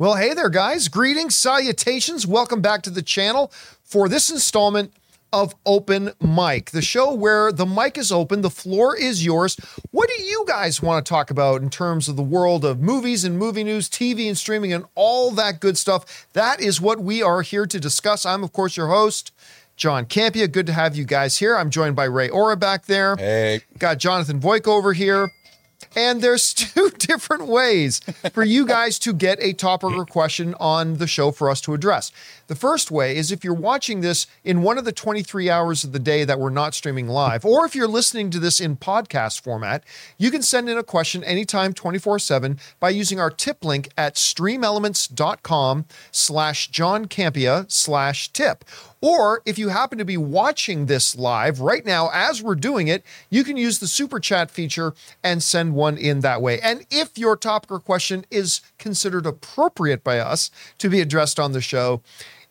Well, hey there, guys. Greetings, salutations. Welcome back to the channel for this installment of Open Mic, the show where the mic is open, the floor is yours. What do you guys want to talk about in terms of the world of movies and movie news, TV and streaming, and all that good stuff? That is what we are here to discuss. I'm, of course, your host. John Campea, good to have you guys here. I'm joined by Ray Ora back there. Hey. Got Jonathan Voick over here. And there's two different ways for you guys to get a topic or question on the show for us to address. The first way is if you're watching this in one of the 23 hours of the day that we're not streaming live, or if you're listening to this in podcast format, you can send in a question anytime 24-7 by using our tip link at streamelements.com slash John Campea slash tip. Or if you happen to be watching this live right now as we're doing it, you can use the super chat feature and send one in that way. And if your topic or question is considered appropriate by us to be addressed on the show,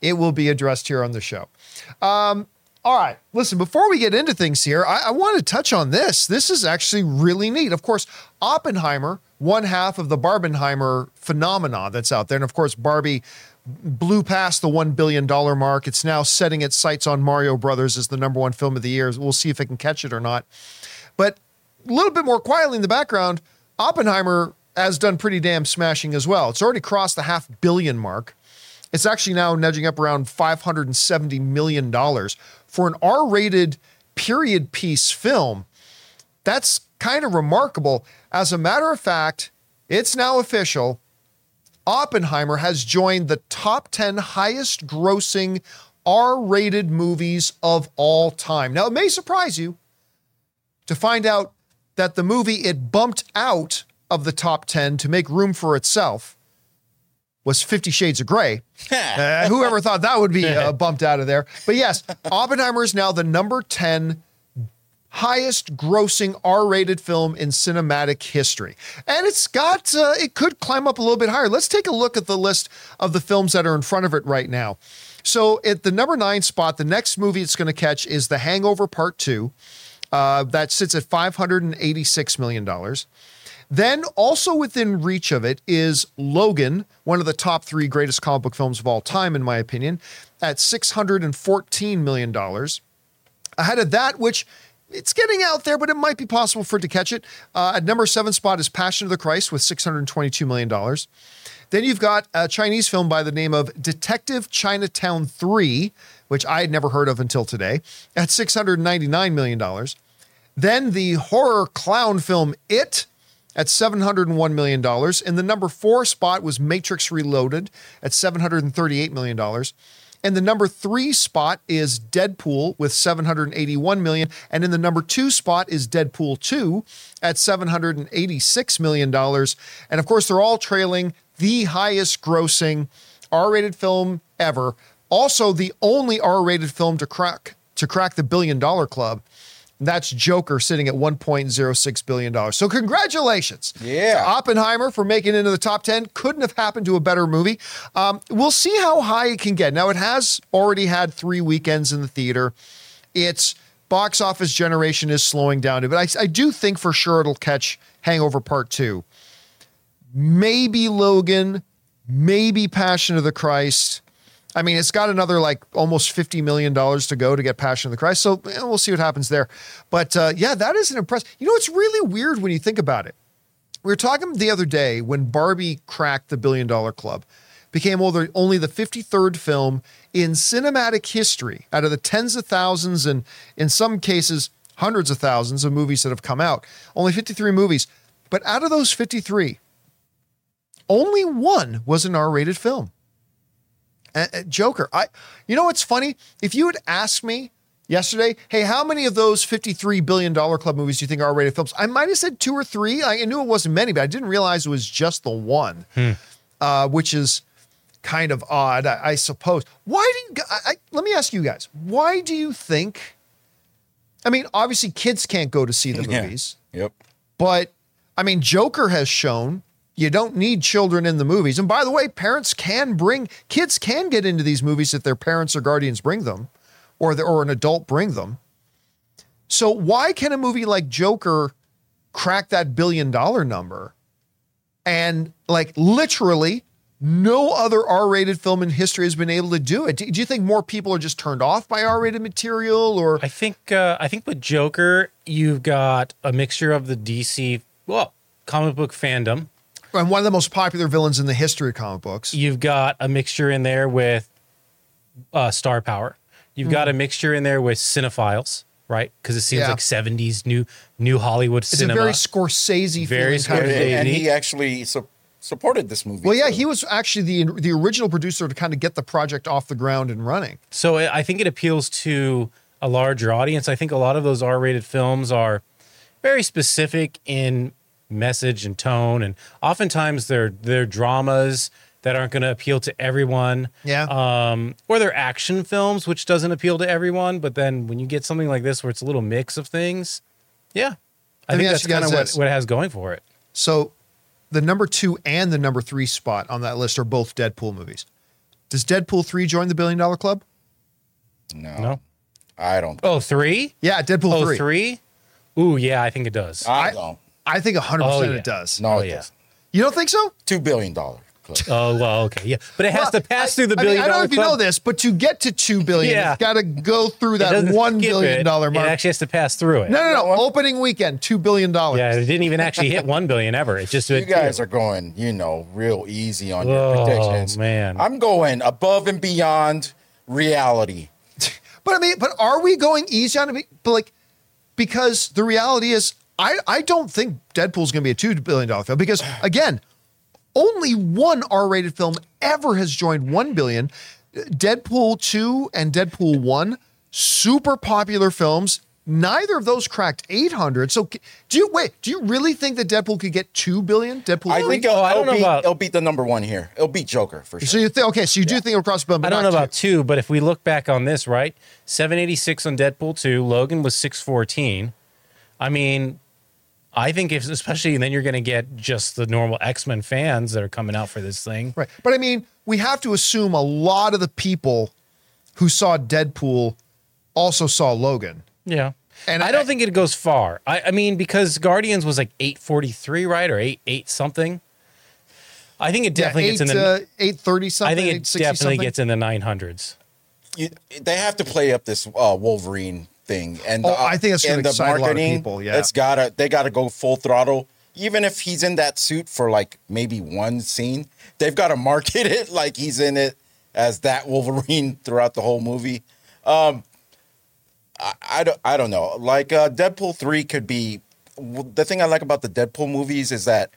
it will be addressed here on the show. Um, all right, listen, before we get into things here, I, I want to touch on this. This is actually really neat. Of course, Oppenheimer, one half of the Barbenheimer phenomenon that's out there. And of course, Barbie blew past the $1 billion mark. It's now setting its sights on Mario Brothers as the number one film of the year. We'll see if it can catch it or not. But a little bit more quietly in the background, Oppenheimer has done pretty damn smashing as well. It's already crossed the half billion mark. It's actually now nudging up around $570 million for an R rated period piece film. That's kind of remarkable. As a matter of fact, it's now official. Oppenheimer has joined the top 10 highest grossing R rated movies of all time. Now, it may surprise you to find out that the movie it bumped out of the top 10 to make room for itself was Fifty Shades of Grey. uh, whoever thought that would be uh, bumped out of there? But yes, Oppenheimer is now the number 10 highest grossing R-rated film in cinematic history. And it's got uh, it could climb up a little bit higher. Let's take a look at the list of the films that are in front of it right now. So at the number 9 spot, the next movie it's going to catch is The Hangover Part 2. Uh, that sits at $586 million. Then, also within reach of it is Logan, one of the top three greatest comic book films of all time, in my opinion, at $614 million. Ahead of that, which it's getting out there, but it might be possible for it to catch it. Uh, at number seven spot is Passion of the Christ with $622 million. Then you've got a Chinese film by the name of Detective Chinatown 3, which I had never heard of until today, at $699 million. Then the horror clown film It at $701 million. And the number four spot was Matrix Reloaded at $738 million. And the number three spot is Deadpool with 781 million. And in the number two spot is Deadpool 2 at 786 million dollars. And of course, they're all trailing the highest grossing R-rated film ever. Also, the only R-rated film to crack to crack the billion dollar club. That's Joker sitting at $1.06 billion. So, congratulations Yeah. to Oppenheimer for making it into the top 10. Couldn't have happened to a better movie. Um, we'll see how high it can get. Now, it has already had three weekends in the theater. Its box office generation is slowing down, but I, I do think for sure it'll catch Hangover Part 2. Maybe Logan, maybe Passion of the Christ. I mean, it's got another like almost $50 million to go to get Passion of the Christ. So eh, we'll see what happens there. But uh, yeah, that is an impressive. You know, it's really weird when you think about it. We were talking the other day when Barbie cracked the billion dollar club, became only only the 53rd film in cinematic history out of the tens of thousands and in some cases hundreds of thousands of movies that have come out. Only 53 movies. But out of those 53, only one was an R rated film. Uh, uh, Joker. I, you know what's funny? If you had asked me yesterday, hey, how many of those $53 billion club movies do you think are rated films? I might have said two or three. I knew it wasn't many, but I didn't realize it was just the one, uh, which is kind of odd, I, I suppose. Why do you, I, I, let me ask you guys, why do you think, I mean, obviously kids can't go to see the Yeah. movies, Yep. but I mean, Joker has shown you don't need children in the movies. And by the way, parents can bring kids can get into these movies if their parents or guardians bring them, or the, or an adult bring them. So why can a movie like Joker crack that billion dollar number and like literally no other R-rated film in history has been able to do it. Do, do you think more people are just turned off by R-rated material, or I think uh, I think with Joker, you've got a mixture of the DC well comic book fandom. And one of the most popular villains in the history of comic books? You've got a mixture in there with uh, star power. You've got a mixture in there with cinephiles, right? Because it seems. Yeah. like '70s new new Hollywood It's cinema. a very Scorsese Very feeling kind of Scorsese. thing. and He- he actually su- supported this movie. Well, yeah, so- he was actually the the original producer to kind of get the project off the ground and running. So I I think it appeals to a larger audience. I think a lot of those R-rated films are very specific in message and tone, and oftentimes they're they're dramas that aren't going to appeal to everyone. Yeah. Um, or they're action films, which doesn't appeal to everyone. But then when you get something like this, where it's a little mix of things, yeah, I Let me think that's kind of what, what it has going for it. So, the number two and the number three spot on that list are both Deadpool movies. Does Deadpool three join the billion dollar club? no, No. I don't. Oh, three? Yeah, Deadpool Oh, three. three? Ooh, yeah, I think it does. I, I- don't. I think hundred Oh, percent yeah. it does. No, Oh, it yeah. doesn't. You don't think so? Two billion dollar. oh, well, okay, yeah, but it has Well, to pass I- through the I mean, billion I don't know dollar if you know this, but to get to two billion, Yeah. it's got to go through that doesn't one skip billion it. dollar mark. It actually has to pass through it. no, no, no. That? Opening weekend, two billion dollars. Yeah, it didn't even actually hit one billion ever. It just You guys are going, you know, real easy on your predictions. Oh, predictions. man. I'm going above and beyond reality. But I mean, but are we going easy on it? But like, because the reality is, I I don't think Deadpool's going to be a two billion dollar film because again, only one R rated film ever has joined one billion. Deadpool two and Deadpool one, super popular films. Neither of those cracked eight hundred. So do you wait? Do you really think that Deadpool could get two billion? Deadpool. I 3? think it'll, I don't it'll know beat, about- it'll beat the number one here. It'll beat Joker for sure. So you think okay? So you do think it'll cross the billion? I don't know not about two, but if we look back on this, right? 786 on Deadpool 2, Logan was 614. I mean, I think if especially and then you're going to get just the normal X-Men fans that are coming out for this thing. Right. But I mean, we have to assume a lot of the people who saw Deadpool also saw Logan. Yeah. And And I I- don't think it goes far. I, I mean, because Guardians was like 843, right? Or 8 8 something. I think it definitely yeah, gets in the uh, 830 something. I think it definitely something. gets in the 900s. You, they have to play up this uh, Wolverine thing, and Oh, the, I think it's and the excite a lot of marketing. people, yeah. it's gotta they gotta go full throttle. Even if he's in that suit for like maybe one scene, they've got to market it like he's in it as that Wolverine throughout the whole movie. Um, I, I don't I don't know. Like uh, Deadpool three could be. The thing I like about the Deadpool movies is that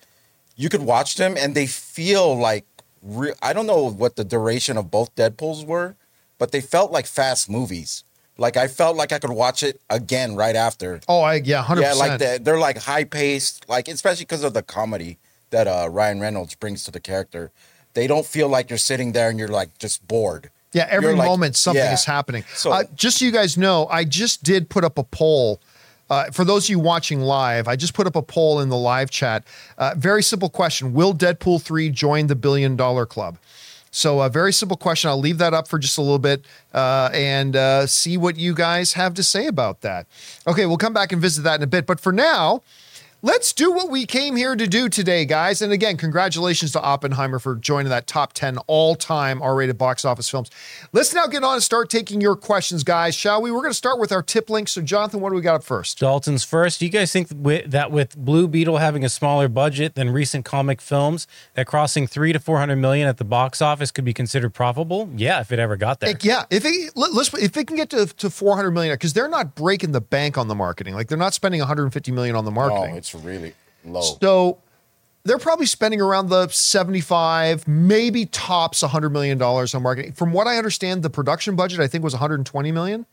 you could watch them and they feel like re- I don't know what the duration of both Deadpools were, but they felt like fast movies. Like I felt like I could watch it again right after. Oh, I, yeah, 100%. Yeah, like that. They're like high paced, like especially because of the comedy that uh, Ryan Reynolds brings to the character. They don't feel like you're sitting there and you're like just bored. Yeah, every like- moment something yeah. is happening. So- uh, just so you guys know, I just did put up a poll. Uh, for those of you watching live, I just put up a poll in the live chat. Uh, very simple question Will Deadpool 3 join the billion dollar club? So, a very simple question. I'll leave that up for just a little bit uh, and uh, see what you guys have to say about that. Okay, we'll come back and visit that in a bit. But for now, Let's do what we came here to do today, guys. And again, congratulations to Oppenheimer for joining that top 10 all time R rated box office films. Let's now get on and start taking your questions, guys, shall we? We're going to start with our tip link. So, Jonathan, what do we got up first? Dalton's first. Do you guys think that with Blue Beetle having a smaller budget than recent comic films, that crossing three to four hundred million at the box office could be considered profitable? Yeah, if it ever got there. Like, yeah, if it, let, us if it can get to, to 400 million, because they're not breaking the bank on the marketing, like they're not spending 150 million on the Oh, marketing. It's really low. So they're probably spending around the 75, maybe tops 100 million dollars on marketing. From what I understand, the production budget I think was 120 million,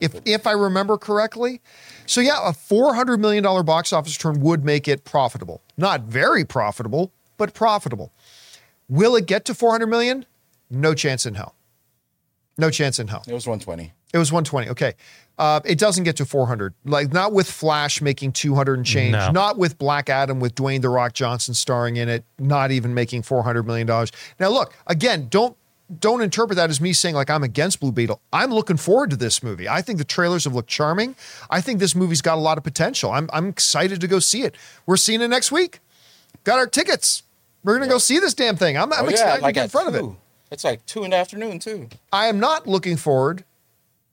if if I remember correctly. So yeah, a 400 million dollar box office return would make it profitable. Not very profitable, but profitable. Will it get to 400 million? No chance in hell. No chance in hell. it was 120. It was 120. Okay. Uh, it doesn't get to 400. Like not with Flash making 200 and change. No. Not with Black Adam with Dwayne the Rock Johnson starring in it. Not even making 400 million dollars. Now look again. Don't don't interpret that as me saying like I'm against Blue Beetle. I'm looking forward to this movie. I think the trailers have looked charming. I think this movie's got a lot of potential. I'm I'm excited to go see it. We're seeing it next week. Got our tickets. We're gonna go see this damn thing. I'm, I'm Oh, yeah, excited like to get in at front of it. It's like two in the afternoon too. I am not looking forward.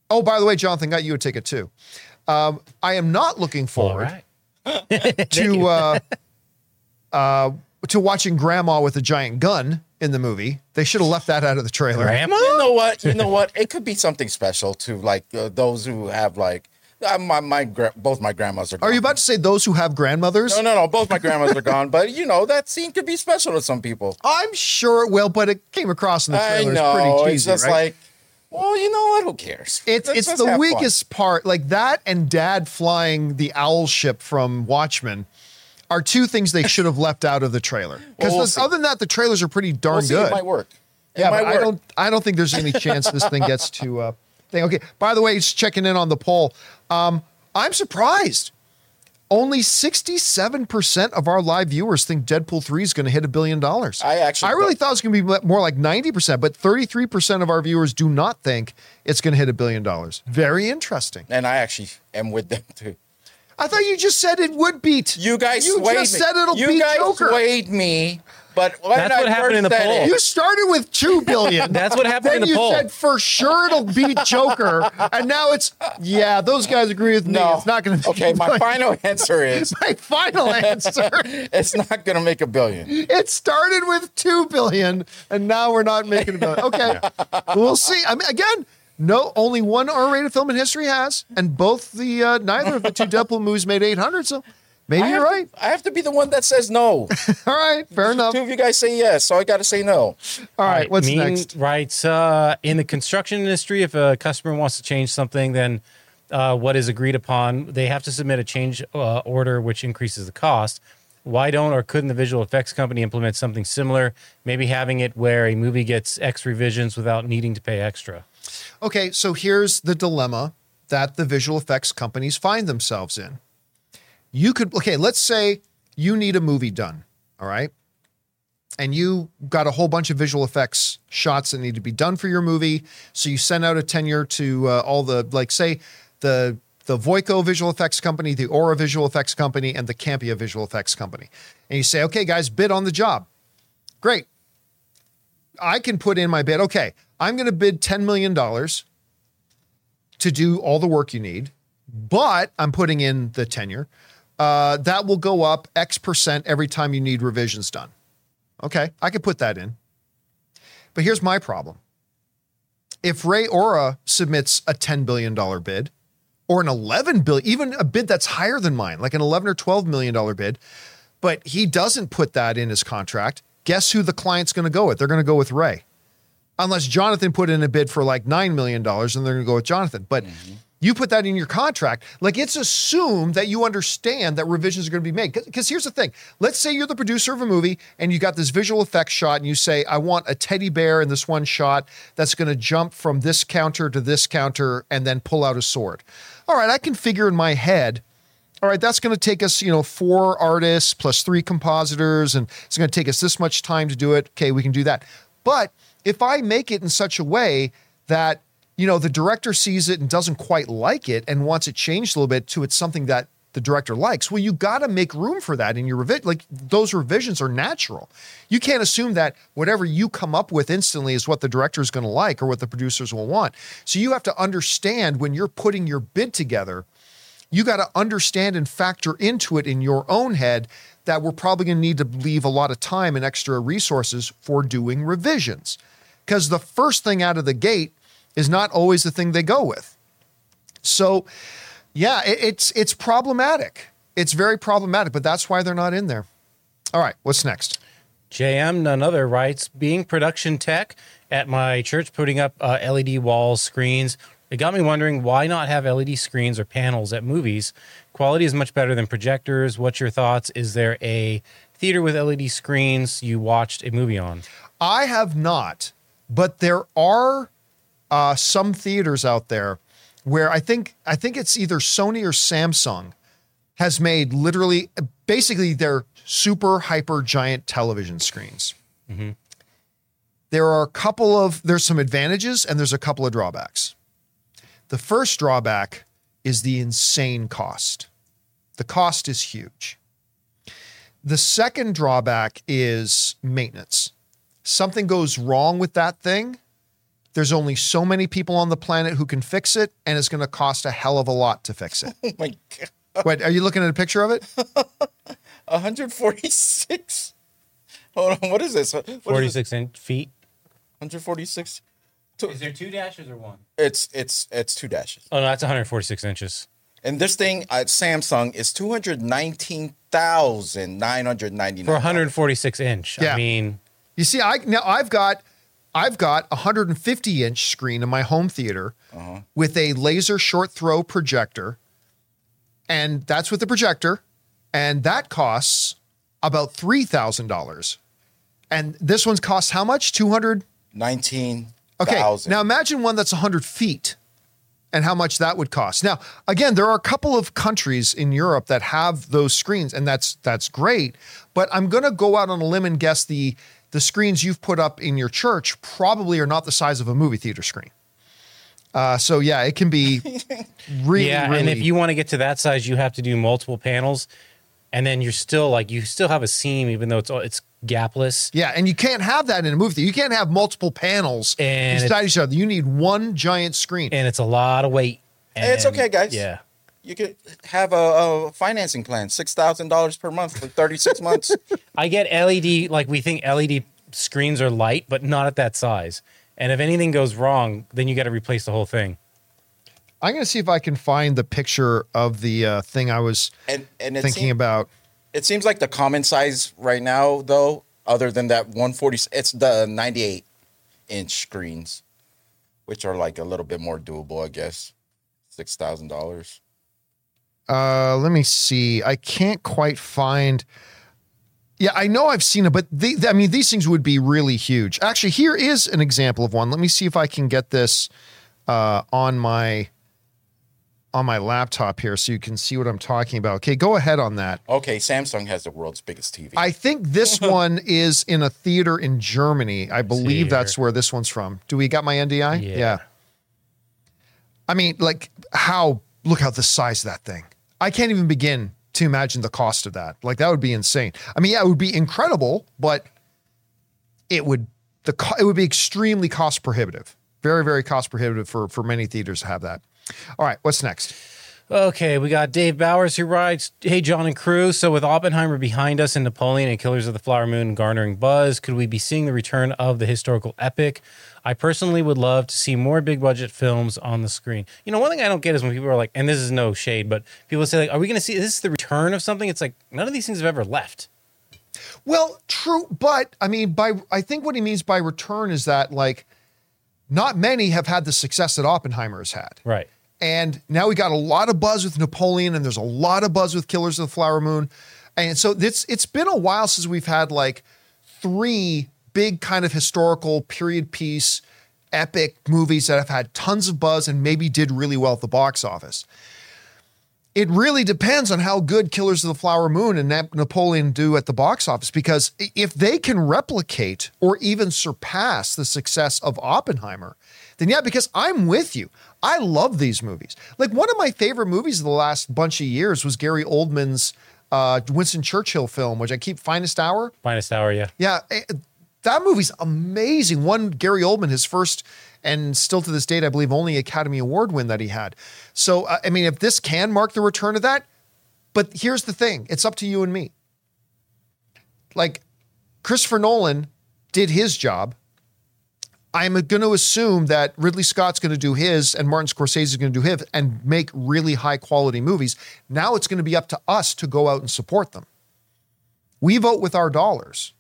Oh, by the way, Jonathan got you a ticket too. Um, I am not looking All forward right. to uh, uh, to watching Grandma with a giant gun in the movie. They should have left that out of the trailer. Grandma? You know what? You know what? It could be something special to like uh, those who have like uh, my my gra- both my grandmas are. Gone. Are you about to say those who have grandmothers? No, no, no. Both my grandmas are gone, but you know that scene could be special to some people. I'm sure it will, but it came across in the trailer. I trailer. know. It's pretty cheesy, it's just right? like, well, you know what? Who cares? It's Let's it's just the have fun. weakest part. Like that and Dad flying the owl ship from Watchmen are two things they should have left out of the trailer. Because Well, we'll other than that, the trailers are pretty darn We'll see. good. It might work. It yeah, might but I don't I don't think there's any chance this thing gets to uh thing. Okay. By the way, he's checking in on the poll. Um, I'm surprised. Only 67% of our live viewers think Deadpool 3 is going to hit a billion dollars. I actually I really thought it was going to be more like 90%, but 33% of our viewers do not think it's going to hit a billion dollars. Very interesting. And I actually am with them too. I thought you just said it would beat. You guys You swayed just me. said it'll you beat guys Joker. swayed me, but when That's I what happened in the said poll. it- You started with 2 billion. That's what happened then in the poll. Then you said for sure it'll beat Joker, and now it's yeah. Those guys agree with me. no, It's not going to. Okay, my final answer is my final answer. it's not going to make a billion. It started with two billion, and now we're not making a billion. Okay, we'll see. I mean, again, no, only one R-rated film in history has, and both the uh, neither of the two Deadpool movies made eight hundred. So maybe you're right. To, I have to be the one that says no. All right, fair enough. Two of you guys say yes, so I got to say no. All right, what's Mean next? Right, uh, in the construction industry, if a customer wants to change something, then uh, what is agreed upon, they have to submit a change uh, order, which increases the cost. Why don't or couldn't the visual effects company implement something similar? Maybe having it where a movie gets X revisions without needing to pay extra. Okay, so here's the dilemma that the visual effects companies find themselves in. You could, okay, let's say you need a movie done, all right? And you got a whole bunch of visual effects shots that need to be done for your movie. So you send out a tenure to uh, all the, like, say, the the Voico visual effects company, the Aura visual effects company, and the Campea visual effects company. And you say, okay, guys, bid on the job. Great. I can put in my bid. Okay, I'm going to bid $10 million to do all the work you need, but I'm putting in the tenure. Uh, that will go up X percent every time you need revisions done. Okay, I could put that in. But here's my problem. If Ray Aura submits a $10 billion bid or an 11 billion, even a bid that's higher than mine, like an 11 or 12 million dollar bid, but he doesn't put that in his contract, guess who the client's going to go with? They're going to go with Ray unless Jonathan put in a bid for like $9 million and they're going to go with Jonathan. But you put that in your contract, like it's assumed that you understand that revisions are going to be made. Because here's the thing let's say you're the producer of a movie and you got this visual effects shot and you say, I want a teddy bear in this one shot that's going to jump from this counter to this counter and then pull out a sword. All right, I can figure in my head all right, that's going to take us, you know, four artists plus three compositors, and it's going to take us this much time to do it. Okay, we can do that. But if I make it in such a way that, you know, the director sees it and doesn't quite like it and wants it changed a little bit to it's something that the director likes, well, you got to make room for that in your revision. Like those revisions are natural. You can't assume that whatever you come up with instantly is what the director is going to like or what the producers will want. So you have to understand when you're putting your bid together you got to understand and factor into it in your own head that we're probably going to need to leave a lot of time and extra resources for doing revisions. Because the first thing out of the gate is not always the thing they go with. So, yeah, it, it's it's problematic. It's very problematic, but that's why they're not in there. All right, what's next? JM, none other, writes Being production tech at my church, putting up uh, LED walls, screens, it got me wondering why not have LED screens or panels at movies? Quality is much better than projectors. What's your thoughts? Is there a theater with LED screens you watched a movie on? I have not, but there are uh, some theaters out there where I think I think it's either Sony or Samsung has made literally basically their super hyper giant television screens. There are a couple of there's some advantages and there's a couple of drawbacks. The first drawback is the insane cost. The cost is huge. The second drawback is maintenance. Something goes wrong with that thing. There's only so many people on the planet who can fix it, and it's going to cost a hell of a lot to fix it. Oh my god. Wait, are you looking at a picture of it? 146. Hold on, what is this? What is this? 46 inch feet. 146. Is there two dashes or one? It's it's it's two dashes. Oh no, that's 146 inches. And this thing at Samsung is 219,999. For 146 inch. Yeah. I mean, You see, I now I've got I've got a 150 inch screen in my home theater uh-huh. with a laser short throw projector, and that's with the projector, and that costs about three thousand dollars. And this one's costs how much? Two hundred. 19,000. Okay. Now imagine one that's 100 feet and how much that would cost. Now, again, there are a couple of countries in Europe that have those screens and that's that's great, but I'm going to go out on a limb and guess the the screens you've put up in your church probably are not the size of a movie theater screen. Uh, so yeah, it can be really, yeah. really And if you want to get to that size, you have to do multiple panels. And then you're still like, you still have a seam, even though it's it's gapless. Yeah, and you can't have that in a movie theater. You can't have multiple panels And beside each other. You need one giant screen. And it's a lot of weight. Hey, it's okay, guys. Yeah. You could have a, a financing plan, $6,000 per month for 36 months. I get LED, like we think LED screens are light, but not at that size. And if anything goes wrong, then you got to replace the whole thing. I'm going to see if I can find the picture of the uh, thing I was And and it, thinking seem- about. it seems like the common size right now, though, other than that 140, it's the 98 inch screens, which are like a little bit more doable, I guess. $6,000. Uh, let me see. I can't quite find. Yeah, I know I've seen it, but the, I mean, these things would be really huge. Actually, here is an example of one. Let me see if I can get this uh, on my on my laptop here, so you can see what I'm talking about. Okay, go ahead on that. Okay, Samsung has the world's biggest TV. I think this one is in a theater in Germany. I believe that's where this one's from. Do we got my NDI? Yeah. I mean, like how look how the size of that thing. I can't even begin to imagine the cost of that. Like that would be insane. I mean, yeah, it would be incredible, but it would the it would be extremely cost prohibitive. Very, very cost prohibitive for for many theaters to have that. All right, what's next? Okay, we got Dave Bowers who writes, "Hey John and crew, so with Oppenheimer behind us and Napoleon and Killers of the Flower Moon garnering buzz, could we be seeing the return of the historical epic? I personally would love to see more big budget films on the screen. You know, one thing I don't get is when people are like, and this is no shade, but people say like, are we going to see this is this the return of something? It's like none of these things have ever left. Well, true, but I mean, by I think what he means by return is that like not many have had the success that Oppenheimer has had. Right. And now we got a lot of buzz with Napoleon, and there's a lot of buzz with Killers of the Flower Moon. And so it's it's been a while since we've had like three big kind of historical period piece epic movies that have had tons of buzz and maybe did really well at the box office. It really depends on how good Killers of the Flower Moon and Napoleon do at the box office because if they can replicate or even surpass the success of Oppenheimer, then yeah, because I'm with you. I love these movies. Like one of my favorite movies of the last bunch of years was Gary Oldman's uh, Winston Churchill film, which I keep Finest Hour. Finest hour, yeah. Yeah, eh, that movie's amazing. One Gary Oldman, his first and still to this date, I believe, only Academy Award win that he had. So, uh, I mean, if this can mark the return of that, but here's the thing: it's up to you and me. Like Christopher Nolan did his job. I'm going to assume that Ridley Scott's going to do his and Martin Scorsese is going to do his and make really high quality movies. Now it's going to be up to us to go out and support them. We vote with our dollars.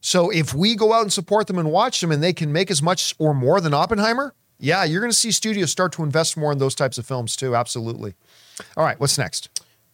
So if we go out and support them and watch them and they can make as much or more than Oppenheimer, yeah, you're going to see studios start to invest more in those types of films too. Absolutely. All right, what's next?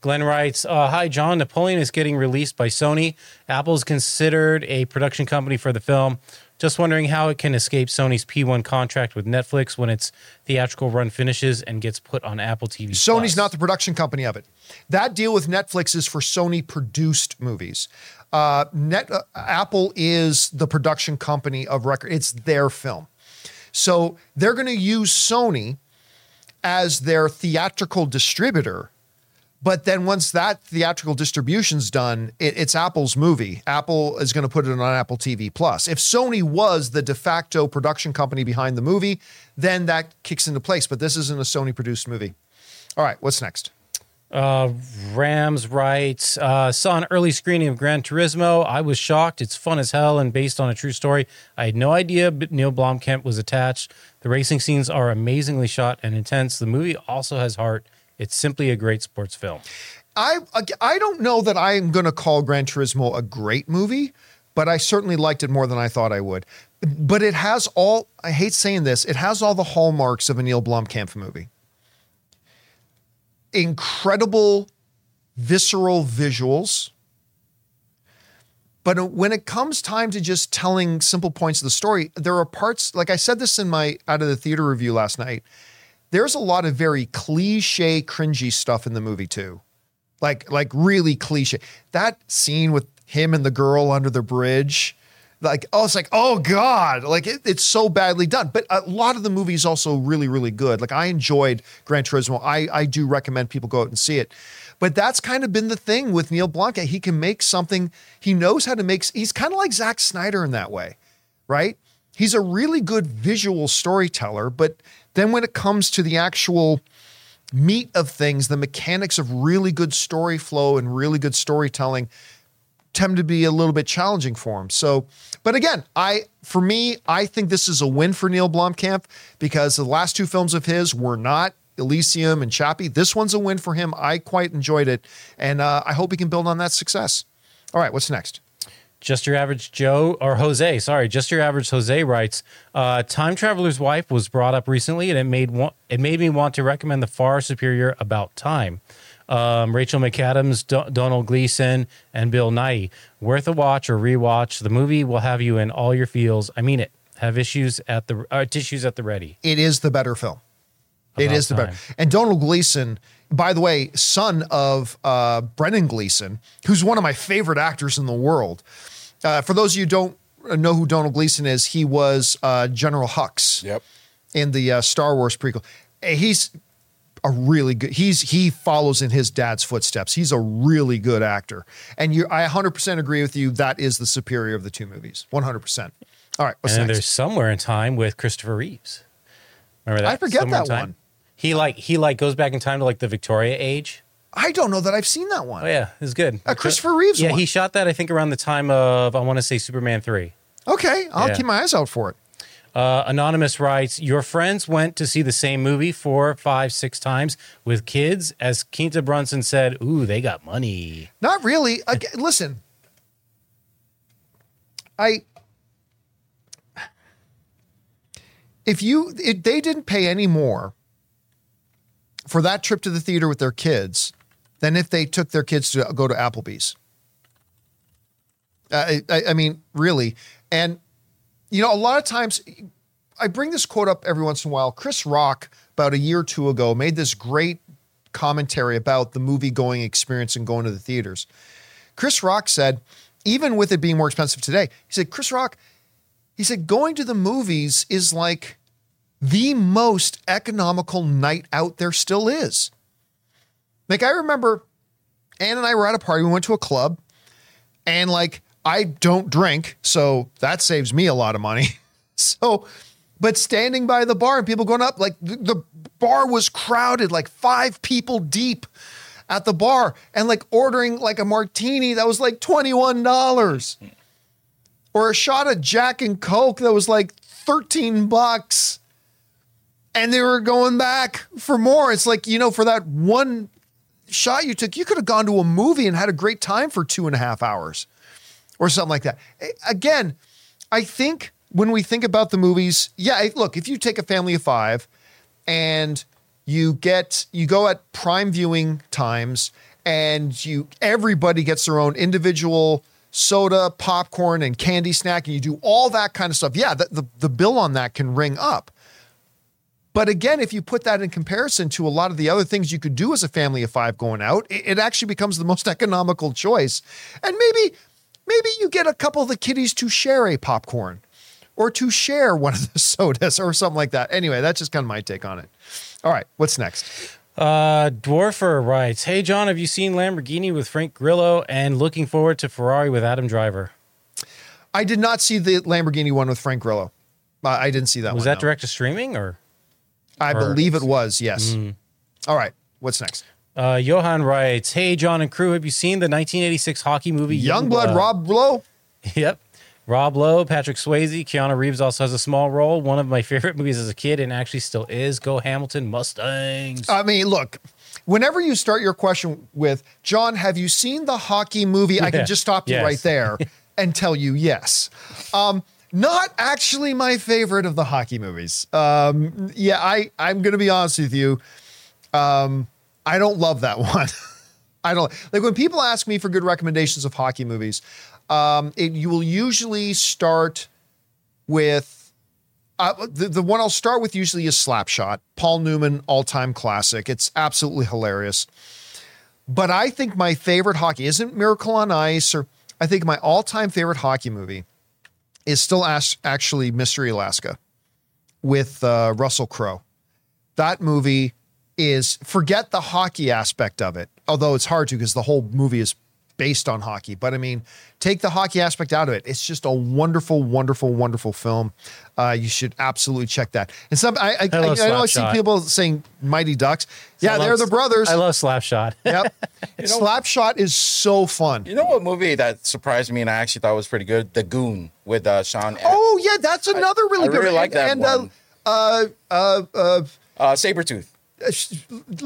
Glenn writes, uh, Hi, John. Napoleon is getting released by Sony. Apple's considered a production company for the film. Just wondering how it can escape Sony's P1 contract with Netflix when its theatrical run finishes and gets put on Apple TV. Sony's Plus. not the production company of it. That deal with Netflix is for Sony produced movies. Uh, Net, uh, Apple is the production company of record. It's their film. So they're going to use Sony as their theatrical distributor, But then once that theatrical distribution's done, it, it's Apple's movie. Apple is going to put it on Apple TV Plus. If Sony was the de facto production company behind the movie, then that kicks into place. But this isn't a Sony produced movie. All right, what's next? Uh, Rams writes, uh, saw an early screening of Gran Turismo. I was shocked. It's fun as hell and based on a true story. I had no idea Neil Blomkamp was attached. The racing scenes are amazingly shot and intense. The movie also has heart. It's simply a great sports film. I I don't know that I'm going to call Gran Turismo a great movie, but I certainly liked it more than I thought I would. But it has all I hate saying this, it has all the hallmarks of a Neil Blomkamp movie. Incredible visceral visuals. But when it comes time to just telling simple points of the story, there are parts like I said this in my out of the theater review last night there's a lot of very cliche, cringy stuff in the movie too. Like, like really cliche. That scene with him and the girl under the bridge, like, oh, it's like, oh God, like it, it's so badly done. But a lot of the movie is also really, really good. Like I enjoyed Gran Turismo. I, I do recommend people go out and see it. But that's kind of been the thing with Neil Blomkamp He can make something, he knows how to make, he's kind of like Zack Snyder in that way, right? He's a really good visual storyteller, but then when it comes to the actual meat of things, the mechanics of really good story flow and really good storytelling tend to be a little bit challenging for him. So, but again, I for me, I think this is a win for Neil Blomkamp because the last two films of his were not Elysium and Chappie. This one's a win for him. I quite enjoyed it, and uh, I hope he can build on that success. All right, what's next? Just Your Average Joe, or Jose, sorry, Just Your Average Jose writes, uh, Time Traveler's Wife was brought up recently and it made, it made me want to recommend the far superior About Time. Um, Rachel McAdams, Do- Domhnall Gleeson, and Bill Nighy. Worth a watch or rewatch. The movie will have you in all your feels. I mean it. Have issues at the uh, tissues at the ready. It is the better film. About it is the time. better. And Domhnall Gleeson, by the way, son of uh, Brendan Gleeson, who's one of my favorite actors in the world. Uh, for those of you who don't know who Domhnall Gleeson is, he was uh, General Hux. Yep. In the uh, Star Wars prequel, he's a really good. He's he follows in his dad's footsteps. He's a really good actor, and you, I 100% agree with you. That is the superior of the two movies. 100%. All right. and there's somewhere in time with Christopher Reeves. Remember that? I forget that one. He like he like goes back in time to like the Victoria age. I don't know that I've seen that one. Oh yeah, it's good. Uh, Christopher Reeves. Yeah, one. he shot that I think around the time of I want to say Superman three. Okay, I'll yeah. keep my eyes out for it. Uh, Anonymous writes, Your friends went to see the same movie four, five, six times with kids. As Quinta Brunson said, Ooh, they got money. Not really. Again, listen, I. If you, if they didn't pay any more for that trip to the theater with their kids than if they took their kids to go to Applebee's. I, I mean, really. And, you know, a lot of times I bring this quote up every once in a while. Chris Rock, about a year or two ago, made this great commentary about the movie going experience and going to the theaters. Chris Rock said, even with it being more expensive today, he said, Chris Rock, he said, going to the movies is like the most economical night out there still is. Like I remember Ann and I were at a party, we went to a club, and like I don't drink, so that saves me a lot of money. so, but standing by the bar and people going up, like the, the bar was crowded, like five people deep at the bar, and like ordering like a martini that was like $21. Or a shot of Jack and Coke that was like 13 bucks and they were going back for more. It's like, you know, for that one shot you took, you could have gone to a movie and had a great time for two and a half hours or something like that. Again, I think when we think about the movies, yeah, look, if you take a family of five and you get, you go at prime viewing times and you, everybody gets their own individual soda, popcorn, and candy snack, and you do all that kind of stuff. Yeah, the, the, the bill on that can ring up. But again, if you put that in comparison to a lot of the other things you could do as a family of five going out, it, actually becomes the most economical choice. And maybe, maybe you get a couple of the kiddies to share a popcorn or to share one of the sodas or something like that. Anyway, that's just kind of my take on it. All right, what's next? Uh, Dwarfer writes, "Hey John, have you seen Lamborghini with Frank Grillo and looking forward to Ferrari with Adam Driver? I did not see the Lamborghini one with Frank Grillo. Uh, I didn't see that Was one. that no. direct to streaming or?" I or- believe it was, yes. Mm. All right. What's next? Uh, Johan writes, "Hey John and crew, have you seen the 1986 hockey movie Youngblood, Rob Lowe. Yep. Rob Lowe, Patrick Swayze, Keanu Reeves also has a small role. One of my favorite movies as a kid, and actually still is. Go Hamilton Mustangs. I mean, look, whenever you start your question with, John, have you seen the hockey movie? I can just stop you Yes. right there and tell you yes. Um, not actually my favorite of the hockey movies. Um, yeah, I, I'm going to be honest with you. Um, I don't love that one. I don't like when people ask me for good recommendations of hockey movies. Um, it, you will usually start with uh, the, the one I'll start with usually is Slapshot, Paul Newman, all time classic. It's absolutely hilarious. But I think my favorite hockey isn't Miracle on Ice, or I think my all time favorite hockey movie is still as- actually Mystery Alaska with uh, Russell Crowe. That movie is forget the hockey aspect of it, although it's hard to because the whole movie is based on hockey. But I mean, take the hockey aspect out of it. It's just a wonderful, wonderful, wonderful film. Uh, you should absolutely check that. And some, I, I, I, love I know I see people saying Mighty Ducks. Yeah, I they're love- the brothers. I love Slapshot. Yep. Slapshot is so fun. You know what movie that surprised me and I actually thought was pretty good? The Goon with uh, Sean. Oh yeah, that's another really good I good. really like that and, one. uh, uh, uh, Uh, Sabretooth. Uh,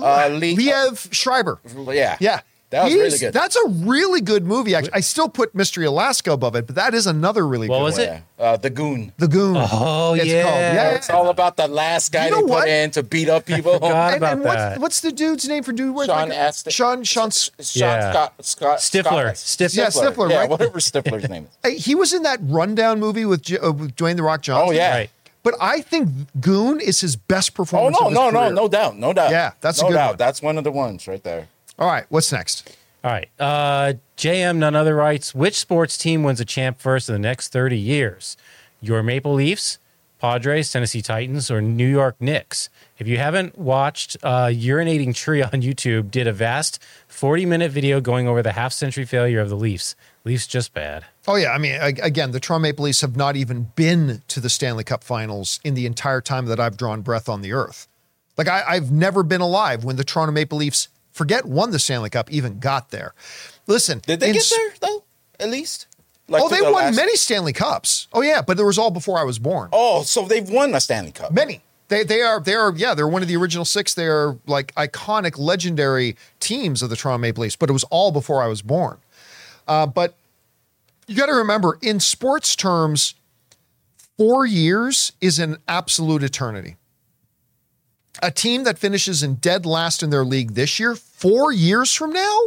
Uh, Lee- Liev Schreiber. Yeah. Yeah. That was He's- really good. That's a really good movie. Actually, I still put Mystery Alaska above it, but that is another really What good. was one. it? Uh, the Goon. The Goon. Oh, It's yeah. called. Yeah, It's all about the last guy You know they put in to beat up people. God. and, about and what's, that. what's the dude's name for dude? Where's Sean my- Astin. Sean. Sean. S- Sean Yeah. Scott, Scott, Stifler. Scott- Stifler. Yeah, Stifler, Yeah, right? whatever Stifler's name is. Hey, He was in that Rundown movie with, uh, with Dwayne the Rock Johnson. Oh yeah. Right. But I think Goon is his best Oh performance. no, of his no, no, career. no doubt, no doubt. Yeah, that's a no good doubt. one. That's one of the ones right there. All right, what's next? All right. Uh, JM, none other writes, which sports team wins a champ first in the next 30 years? Your Maple Leafs, Padres, Tennessee Titans, or New York Knicks? If you haven't watched, uh, Urinating Tree on YouTube did a vast 40 minute video going over the half century failure of the Leafs. Leafs just bad. Oh yeah, I mean, again, the Toronto Maple Leafs have not even been to the Stanley Cup Finals in the entire time that I've drawn breath on the earth. Like I, I've never been alive when the Toronto Maple Leafs, forget won the Stanley Cup, even got there. Listen, Did they get there though? At least. Like Oh, they the won last- many Stanley Cups. Oh yeah, but it was all before I was born. Oh, so they've won a Stanley Cup. Many. They they are they are yeah they're one of the original six. They are like iconic, legendary teams of the Toronto Maple Leafs. But it was all before I was born. Uh, but you got to remember, in sports terms, four years is an absolute eternity. A team that finishes in dead last in their league this year, four years from now,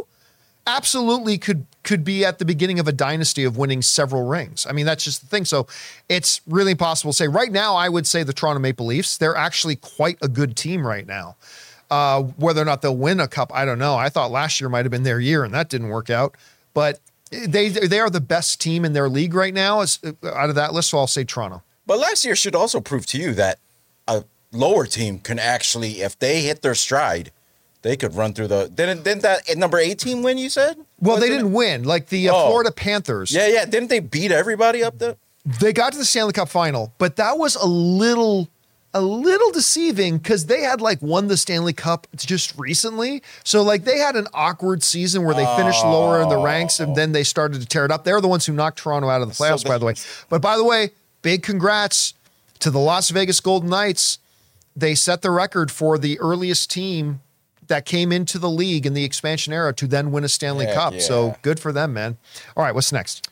absolutely could could be at the beginning of a dynasty of winning several rings. I mean, that's just the thing. So it's really impossible to say. Right now, I would say the Toronto Maple Leafs, they're actually quite a good team right now. Uh, whether or not they'll win a cup, I don't know. I thought last year might have been their year, and that didn't work out. But they they are the best team in their league right now. As, out of that list, so I'll say Toronto. But last year should also prove to you that a lower team can actually, if they hit their stride, they could run through the. Didn't didn't that number eight team win? You said. Well, they Wasn't it? didn't win. Like the uh, Oh. Florida Panthers, Yeah, yeah. Didn't they beat everybody up there? they got to the Stanley Cup final, but that was a little a little deceiving because they had like won the Stanley Cup just recently. So like they had an awkward season where they finished lower in the ranks and then they started to tear it up. They're the ones who knocked Toronto out of the playoffs, So by the way. But by the way, big congrats to the Las Vegas Golden Knights. They set the record for the earliest team that came into the league in the expansion era to then win a Stanley Heck Cup. So good for them, man. All right, what's next?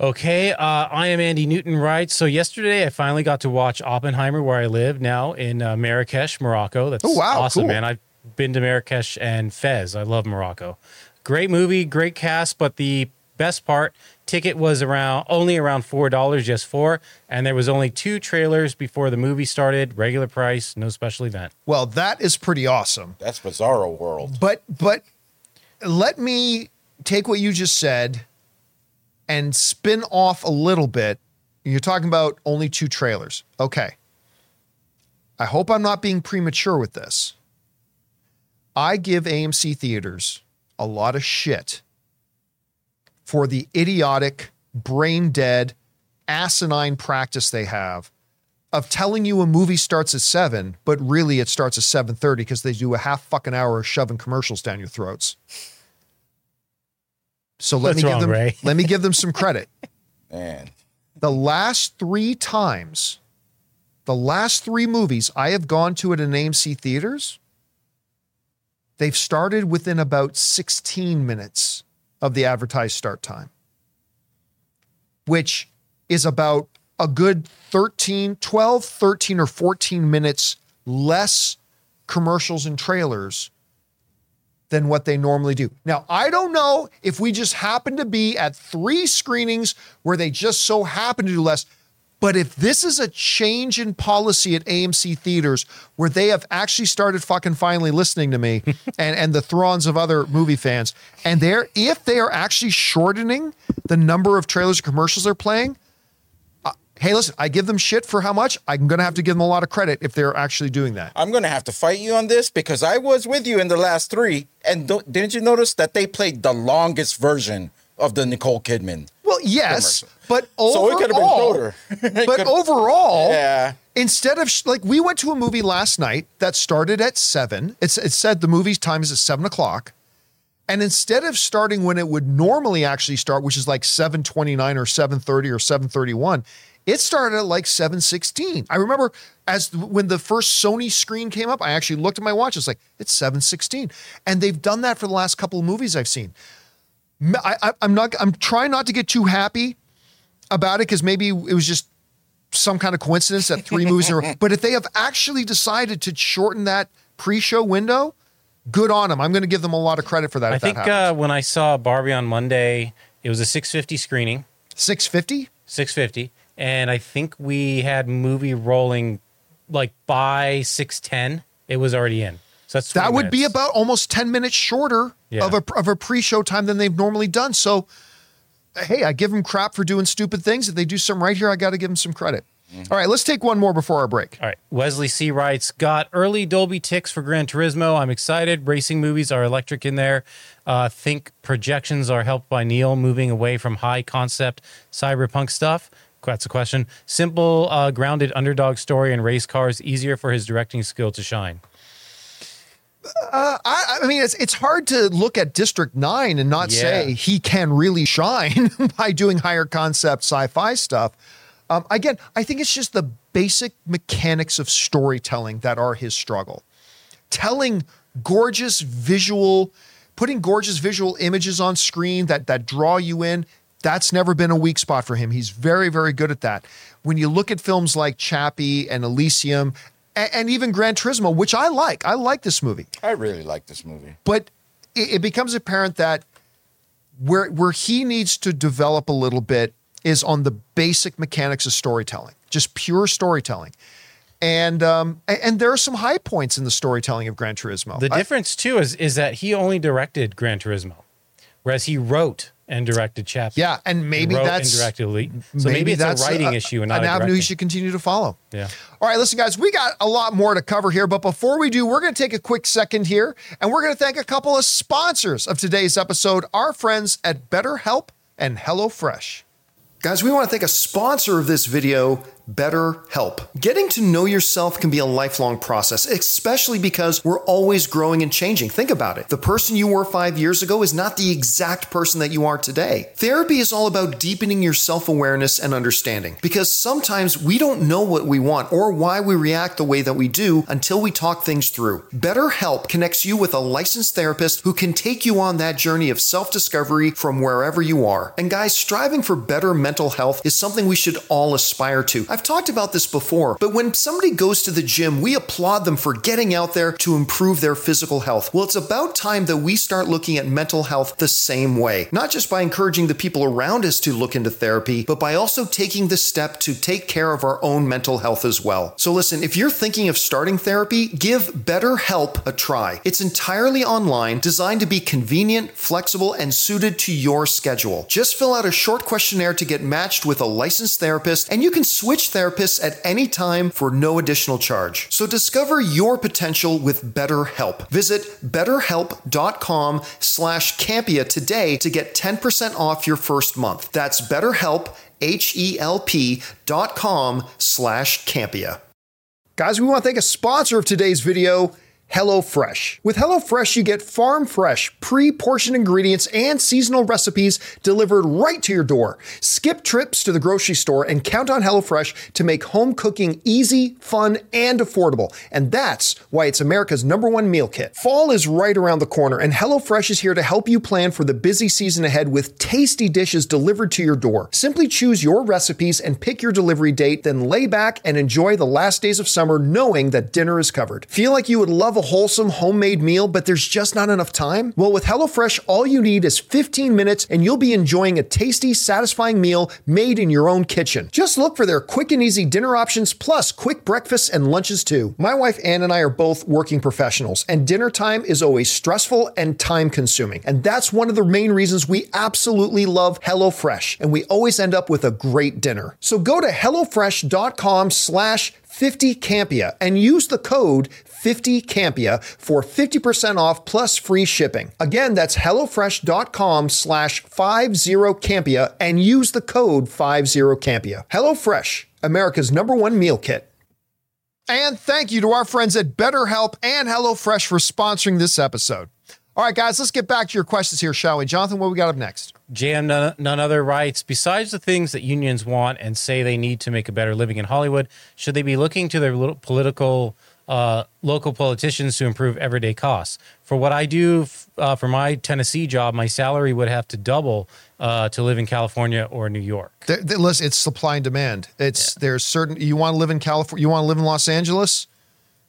Okay, uh, I am Andy Newton Wright. So yesterday, I finally got to watch Oppenheimer, where I live now in uh, Marrakesh, Morocco. That's Oh, wow, awesome, cool. man! I've been to Marrakesh and Fez. I love Morocco. Great movie, great cast, but the best part ticket was around only around four dollars, just four, and there was only two trailers before the movie started. Regular price, no special event. Well, that is pretty awesome. That's Bizarro World. But but let me take what you just said and spin off a little bit. You're talking about only two trailers. Okay. I hope I'm not being premature with this. I give AMC theaters a lot of shit for the idiotic, brain dead, asinine practice they have of telling you a movie starts at seven, but really it starts at seven thirty because they do a half fucking hour of shoving commercials down your throats. So let What's me give wrong, them Ray? let me give them some credit. Man, The last three times, the last three movies I have gone to at an AMC theaters, they've started within about 16 minutes of the advertised start time, which is about a good 13, 12, 13, or 14 minutes less commercials and trailers than what they normally do. Now, I don't know if we just happen to be at three screenings where they just so happen to do less, but if this is a change in policy at AMC theaters where they have actually started fucking finally listening to me and, and the throngs of other movie fans, and they're if they are actually shortening the number of trailers and commercials they're playing, hey, listen, I give them shit for how much. I'm going to have to give them a lot of credit if they're actually doing that. I'm gonna have to fight you on this because I was with you in the last three, and don't, didn't you notice that they played the longest version of the Nicole Kidman? Well, yes, Commercial. but overall, So it could have been shorter. But overall, Yeah. Instead of sh- like we went to a movie last night that started at seven. It's it said the movie's time is at seven o'clock, and instead of starting when it would normally actually start, which is like seven twenty nine or seven thirty or seven thirty one, it started at like seven sixteen. I remember as when the first Sony screen came up, I actually looked at my watch. It's like it's seven sixteen, and they've done that for the last couple of movies I've seen. I, I, I'm not. I'm trying not to get too happy about it because maybe it was just some kind of coincidence that three movies are. But if they have actually decided to shorten that pre-show window, good on them. I'm going to give them a lot of credit for that. I think that uh, when I saw Barbie on Monday, it was a 650 screening, 650. 650, and I think we had movie rolling like by 610. It was already in. So that's That would be about almost 10 minutes shorter Yeah. of a of a pre-show time than they've normally done. So, hey, I give them crap for doing stupid things. If they do something right here, I got to give them some credit. All right, let's take one more before our break. All right. Wesley C. writes, got early Dolby ticks for Gran Turismo. I'm excited. Racing movies are electric in there. Uh, think projections are helped by Neil moving away from high concept cyberpunk stuff. That's a question. Simple, uh, grounded underdog story and race cars, easier for his directing skill to shine. I, I mean, it's it's hard to look at District Nine and not Yeah. say he can really shine by doing higher concept sci-fi stuff. Um, again, I think it's just the basic mechanics of storytelling that are his struggle. Telling gorgeous visual, putting gorgeous visual images on screen that that draw you in. That's never been a weak spot for him. He's very, very good at that. When you look at films like Chappie and Elysium, and, and even Gran Turismo, which I like, I like this movie I really like this movie. but it, it becomes apparent that where where he needs to develop a little bit is on the basic mechanics of storytelling, just pure storytelling. And um, and there are some high points in the storytelling of Gran Turismo. The I- difference, too, is, is that he only directed Gran Turismo, whereas he wrote and directed Chappie. yeah, and maybe wrote that's and directed Elite. So maybe, it's a writing issue and not an a avenue directing. he should continue to follow. Yeah. All right, listen, guys, we got a lot more to cover here, but before we do, we're going to take a quick second here and we're going to thank a couple of sponsors of today's episode, our friends at BetterHelp and HelloFresh. Guys, we want to thank a sponsor of this video, BetterHelp. Getting to know yourself can be a lifelong process, especially because we're always growing and changing. Think about it. The person you were five years ago is not the exact person that you are today. Therapy is all about deepening your self awareness and understanding because sometimes we don't know what we want or why we react the way that we do until we talk things through. BetterHelp connects you with a licensed therapist who can take you on that journey of self discovery from wherever you are. And guys, striving for better mental health is something we should all aspire to. I've talked about this before, but when somebody goes to the gym, we applaud them for getting out there to improve their physical health. Well, it's about time that we start looking at mental health the same way, not just by encouraging the people around us to look into therapy, but by also taking the step to take care of our own mental health as well. So listen, if you're thinking of starting therapy, give BetterHelp a try. It's entirely online, designed to be convenient, flexible, and suited to your schedule. Just fill out a short questionnaire to get matched with a licensed therapist, and you can switch switch therapists at any time for no additional charge. So discover your potential with BetterHelp. Visit betterhelp.com slash Campea today to get 10% off your first month. That's BetterHelp, H-E-L-P dot com slash Campea. Guys, we want to thank a sponsor of today's video, HelloFresh. With HelloFresh, you get farm fresh, pre portioned ingredients and seasonal recipes delivered right to your door. Skip trips to the grocery store and count on HelloFresh to make home cooking easy, fun, and affordable. And that's why it's America's number one meal kit. Fall is right around the corner, and HelloFresh is here to help you plan for the busy season ahead with tasty dishes delivered to your door. Simply choose your recipes and pick your delivery date, then lay back and enjoy the last days of summer knowing that dinner is covered. Feel like you would love a wholesome homemade meal, but there's just not enough time? Well, with HelloFresh, all you need is 15 minutes and you'll be enjoying a tasty, satisfying meal made in your own kitchen. Just look for their quick and easy dinner options plus quick breakfasts and lunches too. My wife Ann and I are both working professionals, and dinner time is always stressful and time consuming. And that's one of the main reasons we absolutely love HelloFresh, and we always end up with a great dinner. So go to HelloFresh.com slash 50 Campea and use the code 50 Campea for 50% off plus free shipping. Again, that's HelloFresh.com slash 50 Campea and use the code 50 Campea. HelloFresh, America's number one meal kit. And thank you to our friends at BetterHelp and HelloFresh for sponsoring this episode. All right, guys, let's get back to your questions here, shall we? Jonathan, what we got up next? Jam none, none other writes besides the things that unions want and say they need to make a better living in Hollywood, should they be looking to their political uh, local politicians to improve everyday costs? For what I do uh, for my Tennessee job, my salary would have to double uh, to live in California or New York. There, there- listen, it's supply and demand. It's there's certain you want to live in California, you want to live in Los Angeles.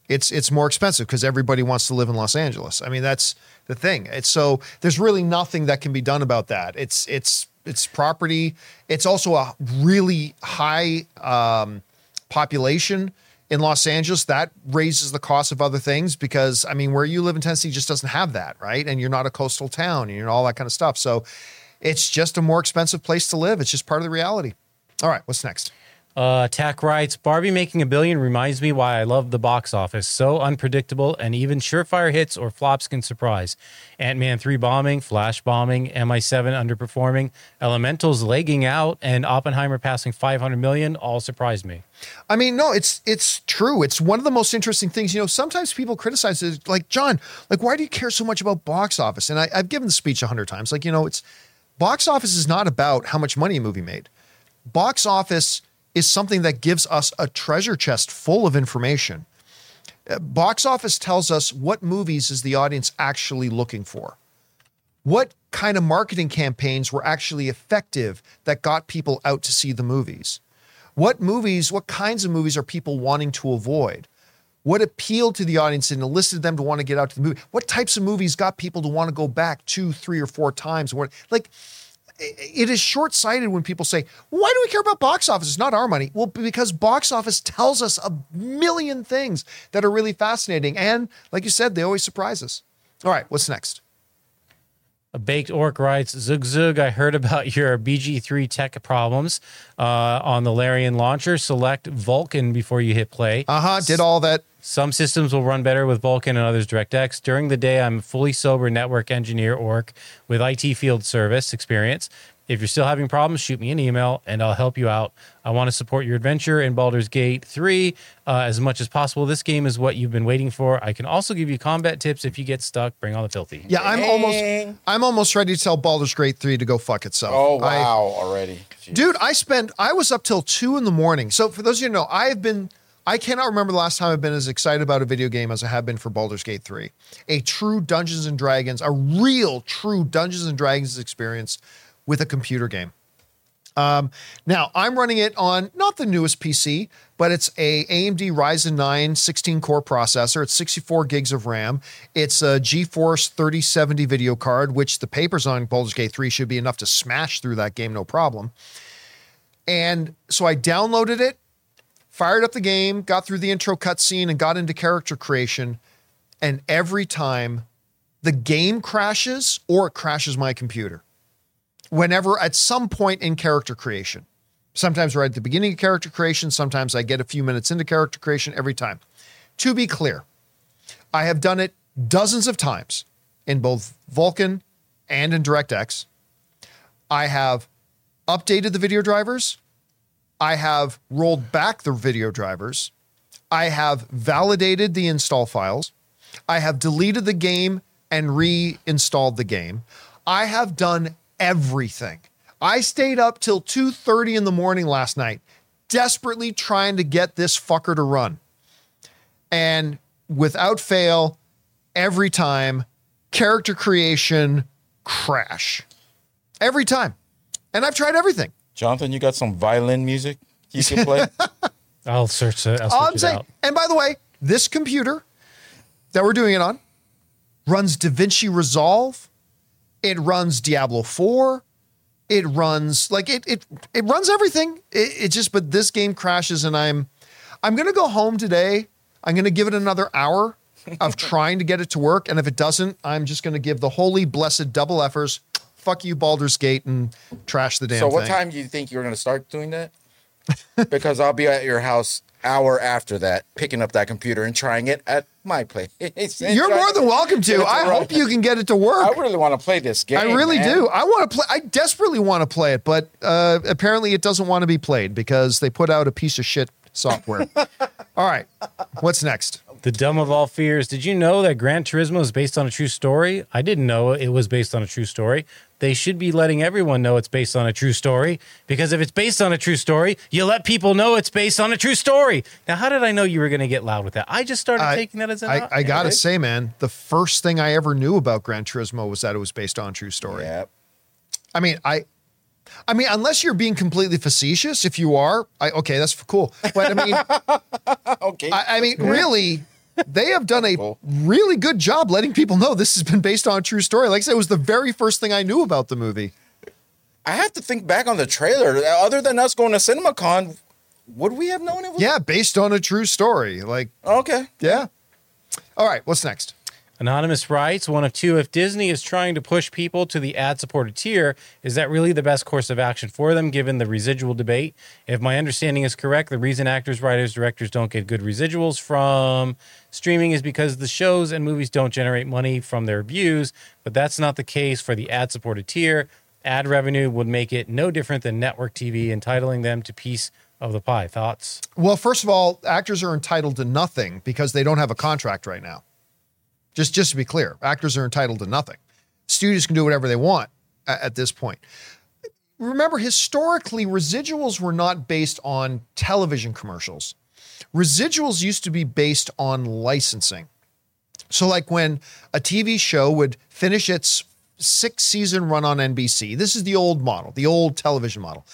It's it's more expensive because everybody wants to live in Los Angeles. I mean, that's the thing. It's so there's really nothing that can be done about that. It's it's it's property. It's also a really high um, population in Los Angeles. That raises the cost of other things because I mean, where you live in Tennessee just doesn't have that, right? And you're not a coastal town, and you're all that kind of stuff. So it's just a more expensive place to live. It's just part of the reality. All right, what's next? Uh, Attack writes Barbie making a billion reminds me why I love the box office. So unpredictable, and even surefire hits or flops can surprise. Ant Man 3 bombing, Flash bombing, MI7 underperforming, Elementals legging out, and Oppenheimer passing 500 million all surprised me. I mean, no, it's it's true. It's one of the most interesting things. You know, sometimes people criticize it, like John, like why do you care so much about box office? And I, I've given the speech a hundred times. Like, you know, it's box office is not about how much money a movie made. Box office is something that gives us a treasure chest full of information. Uh, Box office tells us what movies is the audience actually looking for. What kind of marketing campaigns were actually effective that got people out to see the movies? What movies, what kinds of movies are people wanting to avoid? What appealed to the audience and elicited them to want to get out to the movie? What types of movies got people to want to go back two, three, or four times? Like, it is short-sighted when people say, "Why do we care about box office? It's not our money." Well, because box office tells us a million things that are really fascinating, and like you said, they always surprise us. All right, what's next? A baked orc writes, Zug Zug, I heard about your BG3 tech problems uh, on the Larian launcher. Select Vulkan before you hit play. Uh huh. Did all that. Some systems will run better with Vulkan and others DirectX. During the day, I'm a fully sober network engineer orc with IT field service experience. If you're still having problems, shoot me an email and I'll help you out. I want to support your adventure in Baldur's Gate 3 uh, as much as possible. This game is what you've been waiting for. I can also give you combat tips if you get stuck. Bring on the filthy. Yeah, I'm almost. I'm almost ready to tell Baldur's Gate three to go fuck itself. Oh I- wow, already, Jeez. dude i spent i was up till two in the morning so for those of you who know i have been i cannot remember the last time i've been as excited about a video game as i have been for Baldur's Gate 3 a true dungeons and dragons a real true dungeons and dragons experience with a computer game. Um, now i'm running it on not the newest pc but it's a amd ryzen 9 16 core processor. It's 64 gigs of ram. It's a geforce 3070 video card which the papers on Baldur's Gate 3 should be enough to smash through that game no problem. And so I downloaded it, fired up the game, got through the intro cutscene, and got into character creation. And every time the game crashes or it crashes my computer, whenever at some point in character creation, Sometimes right at the beginning of character creation, sometimes I get a few minutes into character creation every time. To be clear, I have done it dozens of times in both Vulkan and in DirectX. I have updated the video drivers. I have rolled back the video drivers. I have validated the install files. I have deleted the game and reinstalled the game. I have done everything. I stayed up till 2:30 in the morning last night desperately trying to get this fucker to run. And without fail, every time character creation crash. Every time. And I've tried everything. Jonathan, you got some violin music you can play? I'll search it. I'll search I'm it saying, out. and by the way, this computer that we're doing it on runs DaVinci Resolve. It runs Diablo 4. It runs like it it it runs everything. It, it just but this game crashes and I'm I'm gonna go home today. I'm gonna give it another hour of trying to get it to work. And if it doesn't, I'm just gonna give the holy blessed double effers. Fuck you, Baldur's Gate, and trash the damn so, what thing. time do you think you're going to start doing that? because I'll be at your house hour after that, picking up that computer and trying it at my place. You're more than welcome to. to I run. hope you can get it to work. I really want to play this game. I really man. do. I want to play. I desperately want to play it, but uh, apparently it doesn't want to be played because they put out a piece of shit software. All right, what's next? The dumb of all fears. Did you know that Gran Turismo is based on a true story? I didn't know it was based on a true story. They should be letting everyone know it's based on a true story because if it's based on a true story, you let people know it's based on a true story. Now, how did I know you were going to get loud with that? I just started I- taking that as an I, I gotta okay. say, man, the first thing I ever knew about Gran Turismo was that it was based on a true story. Yeah. I mean, I. I mean, unless you're being completely facetious, if you are, I, okay, that's cool. But I mean, Okay. I, I mean, really, they have done a really good job letting people know this has been based on a true story. Like I said, it was the very first thing I knew about the movie. I have to think back on the trailer. Other than us going to CinemaCon, would we have known it was? Yeah, based on a true story. Like, Okay. yeah. All right, what's next? Anonymous writes, one of two, if Disney is trying to push people to the ad supported tier, is that really the best course of action for them given the residual debate? If my understanding is correct, the reason actors, writers, directors don't get good residuals from streaming is because the shows and movies don't generate money from their views, but that's not the case for the ad supported tier. Ad revenue would make it no different than network TV, entitling them to piece of the pie. Thoughts? Well, first of all, actors are entitled to nothing because they don't have a contract right now. Just, just to be clear, actors are entitled to nothing. Studios can do whatever they want at, at this point. Remember, historically, residuals were not based on television commercials. Residuals used to be based on licensing. So, like when a TV show would finish its six season run on NBC, this is the old model, the old television model.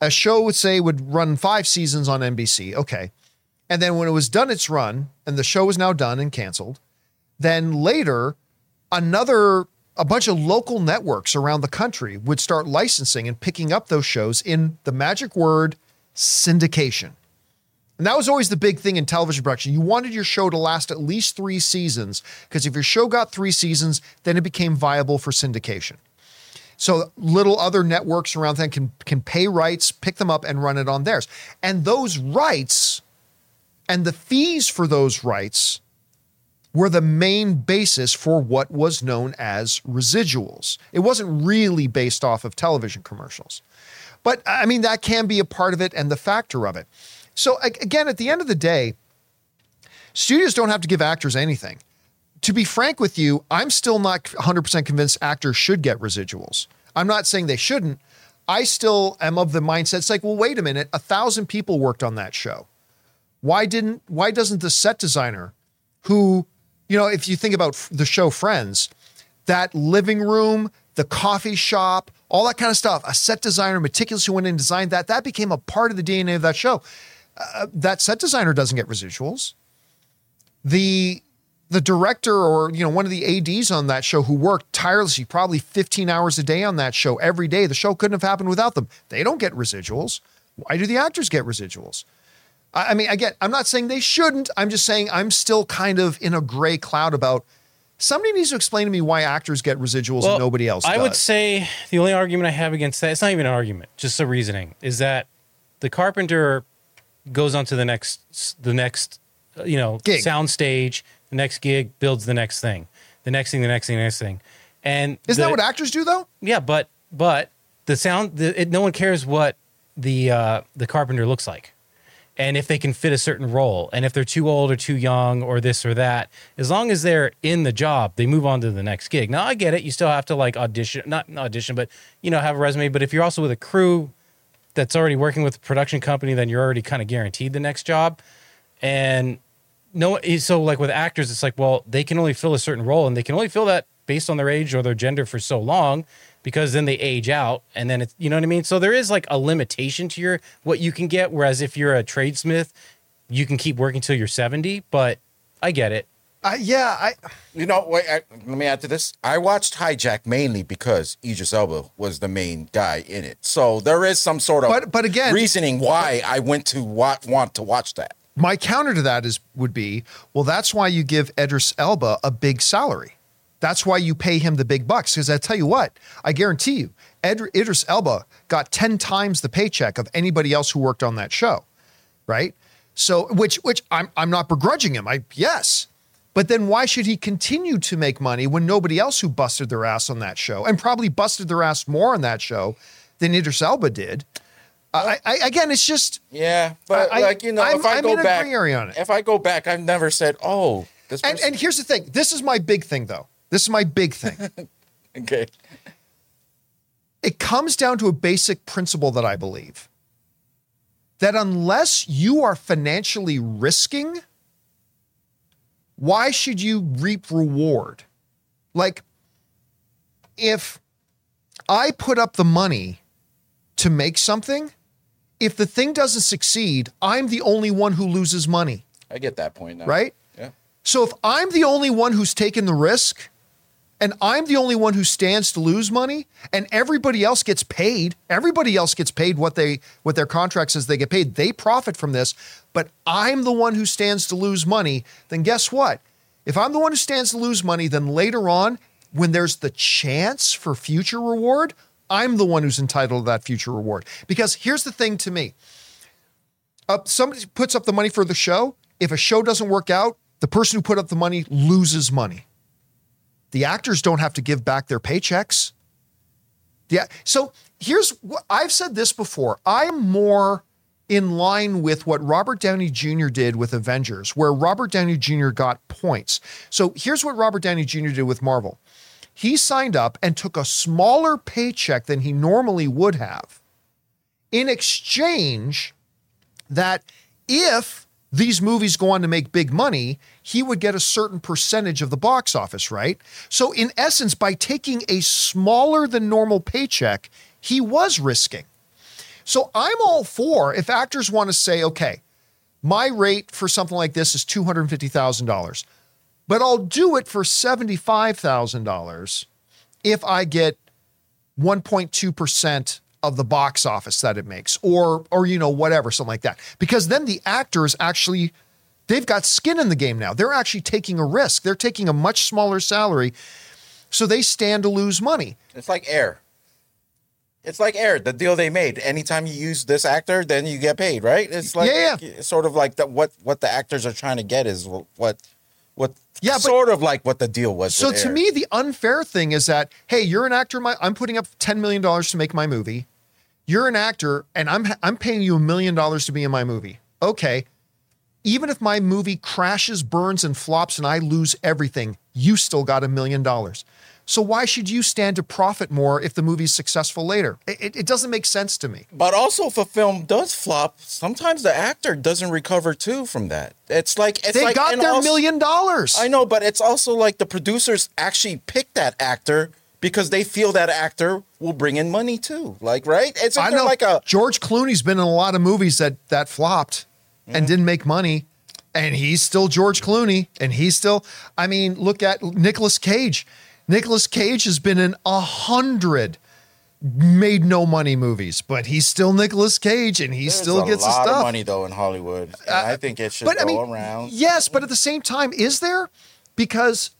A show would say would run five seasons on NBC. Okay. And then when it was done its run and the show was now done and canceled, then later another a bunch of local networks around the country would start licensing and picking up those shows in the magic word syndication. And that was always the big thing in television production. You wanted your show to last at least three seasons because if your show got three seasons, then it became viable for syndication. So little other networks around then can can pay rights, pick them up, and run it on theirs. And those rights and the fees for those rights were the main basis for what was known as residuals. It wasn't really based off of television commercials. But I mean, that can be a part of it and the factor of it. So again, at the end of the day, studios don't have to give actors anything. To be frank with you, I'm still not 100% convinced actors should get residuals. I'm not saying they shouldn't. I still am of the mindset. It's like, well, wait a minute. A thousand people worked on that show. Why didn't? Why doesn't the set designer, who, you know, if you think about the show Friends, that living room, the coffee shop, all that kind of stuff, a set designer meticulously went in and designed that. That became a part of the DNA of that show. Uh, that set designer doesn't get residuals the the director or you know one of the ads on that show who worked tirelessly probably 15 hours a day on that show every day the show couldn't have happened without them they don't get residuals why do the actors get residuals i, I mean again i'm not saying they shouldn't i'm just saying i'm still kind of in a gray cloud about somebody needs to explain to me why actors get residuals and nobody else I does would say the only argument I have against that, it's not even an argument, just a reasoning, is that the carpenter goes on to the next the next uh, you know Gig. sound stage, the next gig builds the next thing, the next thing, the next thing, the next thing, and Isn't the- that what actors do though? yeah, but but the sound, the, it, no one cares what the uh, the carpenter looks like, and if they can fit a certain role, and if they're too old or too young or this or that. As long as they're in the job, they move on to the next gig. Now I get it; you still have to like audition, not audition, but you know have a resume. But if you're also with a crew that's already working with a production company, then you're already kind of guaranteed the next job. And no, so like with actors, it's like, well, they can only fill a certain role, and they can only fill that based on their age or their gender for so long, because then they age out, and then it's you know what I mean. So there is like a limitation to your what you can get. Whereas if you're a tradesmith, you can keep working till you're seventy. But I get it. Uh, yeah, I You know, wait. I, let me add to this. I watched Hijack mainly because Idris Elba was the main guy in it. So there is some sort of But- but again- reasoning why I went to wa- want to watch that. my counter to that is would be well that's why you give Idris Elba a big salary that's why you pay him the big bucks because I tell you what I guarantee you Ed, Idris Elba got 10 times the paycheck of anybody else who worked on that show right so which which I'm I'm not begrudging him I yes but then why should he continue to make money when nobody else who busted their ass on that show and probably busted their ass more on that show than Idris Elba did I, I, again it's just Yeah, but I- like you know, I'm- if I I'm go in a back, gray area on it. if I go back, I've never said, "Oh, this." And, and here's the thing. This is my big thing, though. This is my big thing. okay, it comes down to a basic principle that I believe that unless you are financially risking, why should you reap reward? Like, if I put up the money to make something, if the thing doesn't succeed, I'm the only one who loses money, I get that point now. right? Yeah. So if I'm the only one who's taken the risk and I'm the only one who stands to lose money and everybody else gets paid, everybody else gets paid what they what their contract says they get paid. They profit from this, but I'm the one who stands to lose money, then guess what? If I'm the one who stands to lose money, then later on when there's the chance for future reward, I'm the one who's entitled to that future reward. Because here's the thing to me up somebody puts up the money for the show. If a show doesn't work out, the person who put up the money loses money. The actors don't have to give back their paychecks. Yeah. So here's what I've said this before. I'm more in line with what Robert Downey Jr. did with Avengers, where Robert Downey Jr. got points. So here's what Robert Downey Jr. did with Marvel. He signed up and took a smaller paycheck than he normally would have in exchange that if these movies go on to make big money, he would get a certain percentage of the box office, right? So, in essence, by taking a smaller than normal paycheck, he was risking. So, I'm all for if actors want to say, okay, my rate for something like this is $250,000, but I'll do it for $75,000 if I get 1.2% of the box office that it makes or or you know whatever something like that because then the actors actually they've got skin in the game now they're actually taking a risk they're taking a much smaller salary so they stand to lose money It's like Air. It's like Air, the deal they made. Anytime you use this actor, then you get paid, right? It's like Yeah, it's sort of like that. What what the actors are trying to get is what what, Yeah, but- sort of like what the deal was. so to me the unfair thing is that hey you're an actor my, i'm putting up 10 million dollars to make my movie you're an actor and i'm i'm paying you a million dollars to be in my movie okay even if my movie crashes burns and flops and i lose everything you still got a million dollars so why should you stand to profit more if the movie's successful later it, it- doesn't make sense to me But also, if a film does flop, sometimes the actor doesn't recover too from that. It's like it's they like, got their also- million dollars I know, but it's also like the producers actually pick that actor because they feel that actor will bring in money too. Like, right? It's I know like a George Clooney's been in a lot of movies that that flopped and didn't make money, and he's still George Clooney, and he's still. I mean, look at Nicolas Cage. Nicolas Cage has been in a hundred made no money movies, but he's still Nicolas Cage, and he there's still a gets lot his stuff. of money though in Hollywood. And I uh, think it should but go I mean, around. yes, but at the same time, is there? Because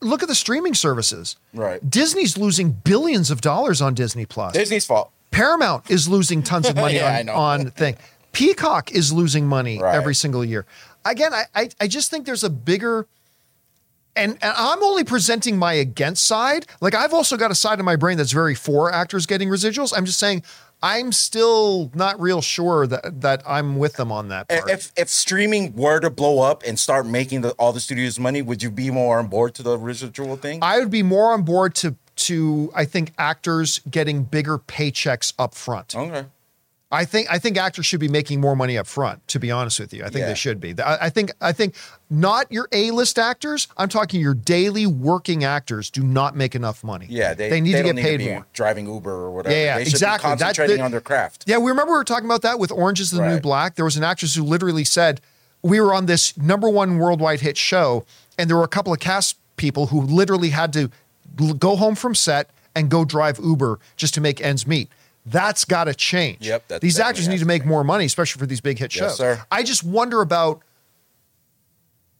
look at the streaming services. Right. Disney's losing billions of dollars on Disney Plus. Disney's fault. Paramount is losing tons of money Yeah, on, on thing. Peacock is losing money Right. every single year. Again, I, I I just think there's a bigger and, and I'm only presenting my against side. Like I've also got a side of my brain that's very for actors getting residuals. I'm just saying I'm still not real sure that that I'm with them on that part. If if streaming were to blow up and start making the, all the studios money, would you be more on board to the residual thing? I would be more on board to to I think actors getting bigger paychecks up front. okay. I think I think actors should be making more money up front. To be honest with you, I think Yeah. they should be. I, I think I think not your A list actors. I'm talking your daily working actors do not make enough money. Yeah, they, they need to don't get paid be more. Driving Uber or whatever. Yeah, yeah, they exactly. That- concentrating that- on their craft. Yeah, we remember we were talking about that with Orange is the New Black. There was an actress who literally said, We were on this number one worldwide hit show, and there were a couple of cast people who literally had to go home from set and go drive Uber just to make ends meet. That's got to change. Yep, that these actors need to to make more money, especially for these big hit Yes, shows. sir. I just wonder about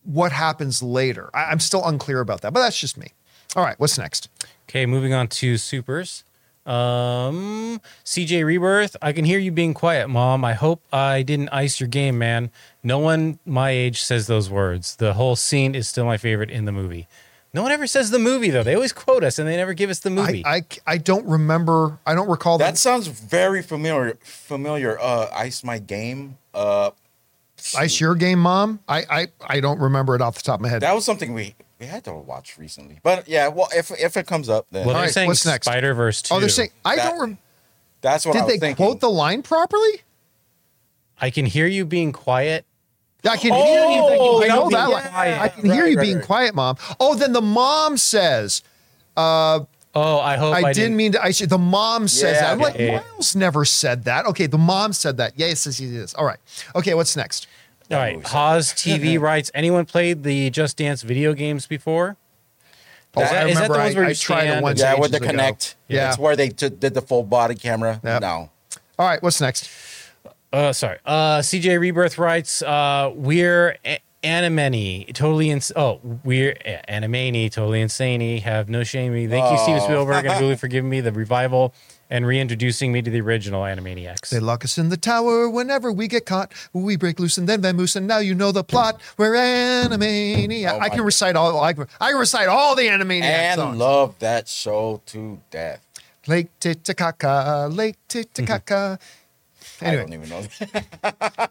what happens later. I, I'm still unclear about that, but that's just me. All right, what's next? Okay, moving on to supers. Um, CJ Rebirth. I can hear you being quiet, Mom. I hope I didn't ice your game, man. No one my age says those words. The whole scene is still my favorite in the movie. No one ever says the movie though. They always quote us and they never give us the movie. I, I don't remember. I don't recall That that. sounds very familiar. Familiar. Uh, Ice My Game. Uh, Ice Your Game, Mom. I, I I don't remember it off the top of my head. that was something we we had to watch recently. But yeah, well, if if it comes up, then well, they're right, saying what's next? Spider Verse two. oh, they're saying I That- don't. Rem- that's what I did was they thinking. quote the line properly? I can hear you being quiet. I can Oh, hear you. Oh, I know that. be line. quiet. I can hear you right, being right. quiet, Mom. Oh, then the mom says, uh, Oh, I hope "I, I, didn't mean to." I should. The mom says Yeah, that. I'm like, okay. Miles never said that. Okay, the mom said that. Yes, yes, yes. All right. Okay, what's next? All right, movie. Haas TV writes. Anyone played the Just Dance video games before? Oh, Is that- I is that the remember ones I, where I you tried it stand once. Yeah, with the ago. Kinect. Yeah. it's where they t- did the full body camera. Yep. No, All right, what's next? Uh, sorry. Uh, CJ Rebirth writes, uh, we're a- Animani, totally ins- Oh, we're uh, Animani, totally insane. Have no shame. me. Thank you, Steven Oh. Spielberg, and Julie for giving me the revival and reintroducing me to the original Animaniacs. They lock us in the tower whenever we get caught. We break loose and then vamoose, and now you know the plot. We're Animania. Oh I my can recite all. I can, I can recite all the Animaniac and songs. love that show to death. Lake Titicaca, Lake Titicaca. I don't even know.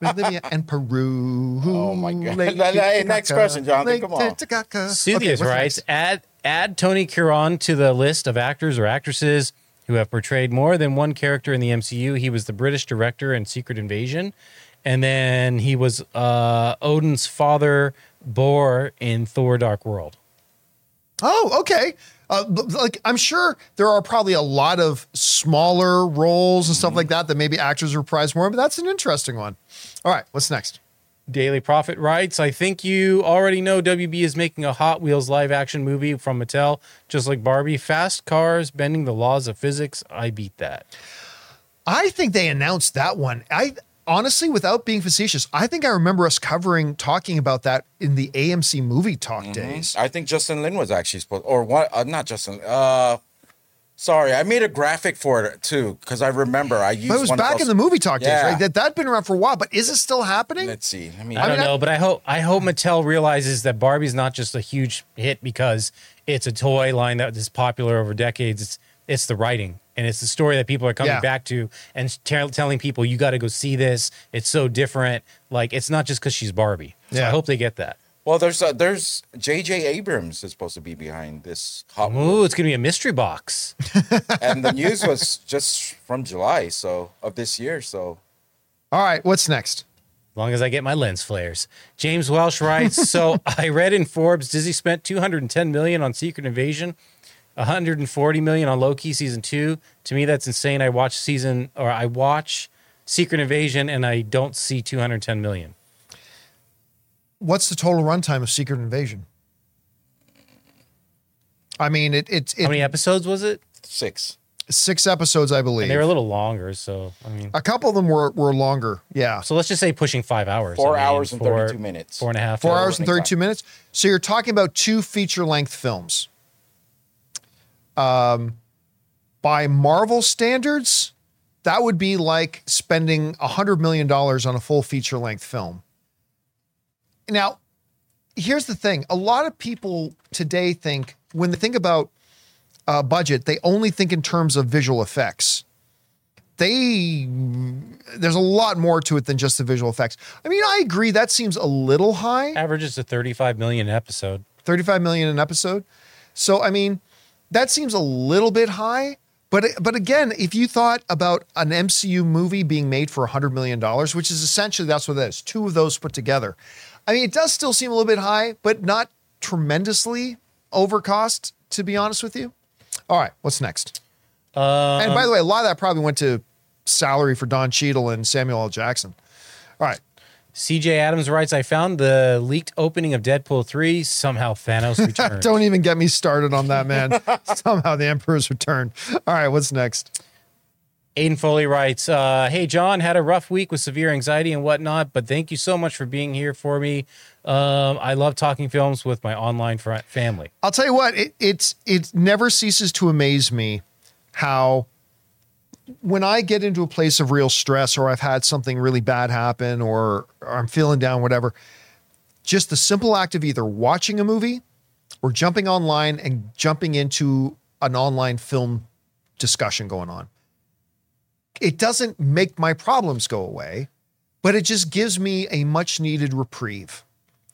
Bolivia and Peru. Oh my God. Lake Hey, next question, Jonathan, Lake come on. Titicaca. Cynthius Okay, what's writes, add add Tony Curran to the list of actors or actresses who have portrayed more than one character in the MCU. He was the British director in Secret Invasion, and then he was uh, Odin's father, Bor, in Thor: Dark World. Oh, okay. Uh, like I'm sure there are probably a lot of smaller roles and Mm-hmm. stuff like that that maybe actors are prized more, but that's an interesting one. All right, what's next? Daily Profit writes, I think you already know WB is making a Hot Wheels live action movie from Mattel, just like Barbie. Fast cars bending the laws of physics. I beat that. I think they announced that one. I honestly, without being facetious, I think I remember us covering talking about that in the AMC movie talk Mm-hmm. days. I think Justin Lin was actually supposed, or what? Uh, not Justin. Uh, sorry, I made a graphic for it too because I remember I used. But it was one of back in the movie talk days, right? That that'd been around for a while, but is it still happening? Let's see. I mean, I don't mean, I- know, but I hope I hope Mattel realizes that Barbie's not just a huge hit because it's a toy line that is popular over decades. It's it's the writing and it's the story that people are coming Yeah. back to and tell telling people you got to go see this. It's so different. Like it's not just because she's Barbie. So Yeah. I hope they get that. well, there's uh, there's J.J. Abrams is supposed to be behind this Hot Wheels. Ooh, it's gonna be a mystery box. and the news was just from July, so of this year. So All right, what's next? As long as I get my lens flares. James Welsh writes, so I read in Forbes Disney spent 210 million on Secret Invasion, 140 million on Loki season 2. To me that's insane. I watch season or I watch Secret Invasion and I don't see 210 million. What's the total runtime of Secret Invasion? I mean, it, it's How many episodes was it? six. six episodes, I believe. And they were a little longer, so I mean a couple of them were were longer. Yeah, so let's just say pushing 5 hours. Four I mean, hours and four- 32 minutes. Four and a half. four hours. hours and 32 time. minutes. So you're talking about two feature length films. Um, by Marvel standards, That would be like spending $100 million on a full feature length film. Now, here's the thing a lot of people today think, when they think about uh, budget, they only think in terms of visual effects. They, there's a lot more to it than just the visual effects. I mean, I agree that seems a little high. Averages to 35 million an episode. 35 million an episode. So I mean, that seems a little bit high. But but again, if you thought about an MCU movie being made for 100 million dollars, which is essentially that's what that is, two of those put together. I mean, it does still seem a little bit high, but not tremendously overcost, to be honest with you. All right, what's next? and by um, the way, a lot of that probably went to salary for Don Cheadle and Samuel L. Jackson. All right. CJ Adams writes, I found the leaked opening of Deadpool 3. Somehow Thanos returned. Don't even get me started on that, man. Somehow the Emperor's returned. All right, what's next? Aiden Foley writes, uh, Hey, John, had a rough week with severe anxiety and whatnot, but thank you so much for being here for me. Um, I love talking films with my online fr- family. I'll tell you what, it, it's it never ceases to amaze me how when I get into a place of real stress or I've had something really bad happen or, or I'm feeling down, whatever, just the simple act of either watching a movie or jumping online and jumping into an online film discussion going on. It doesn't make my problems go away, but it just gives me a much needed reprieve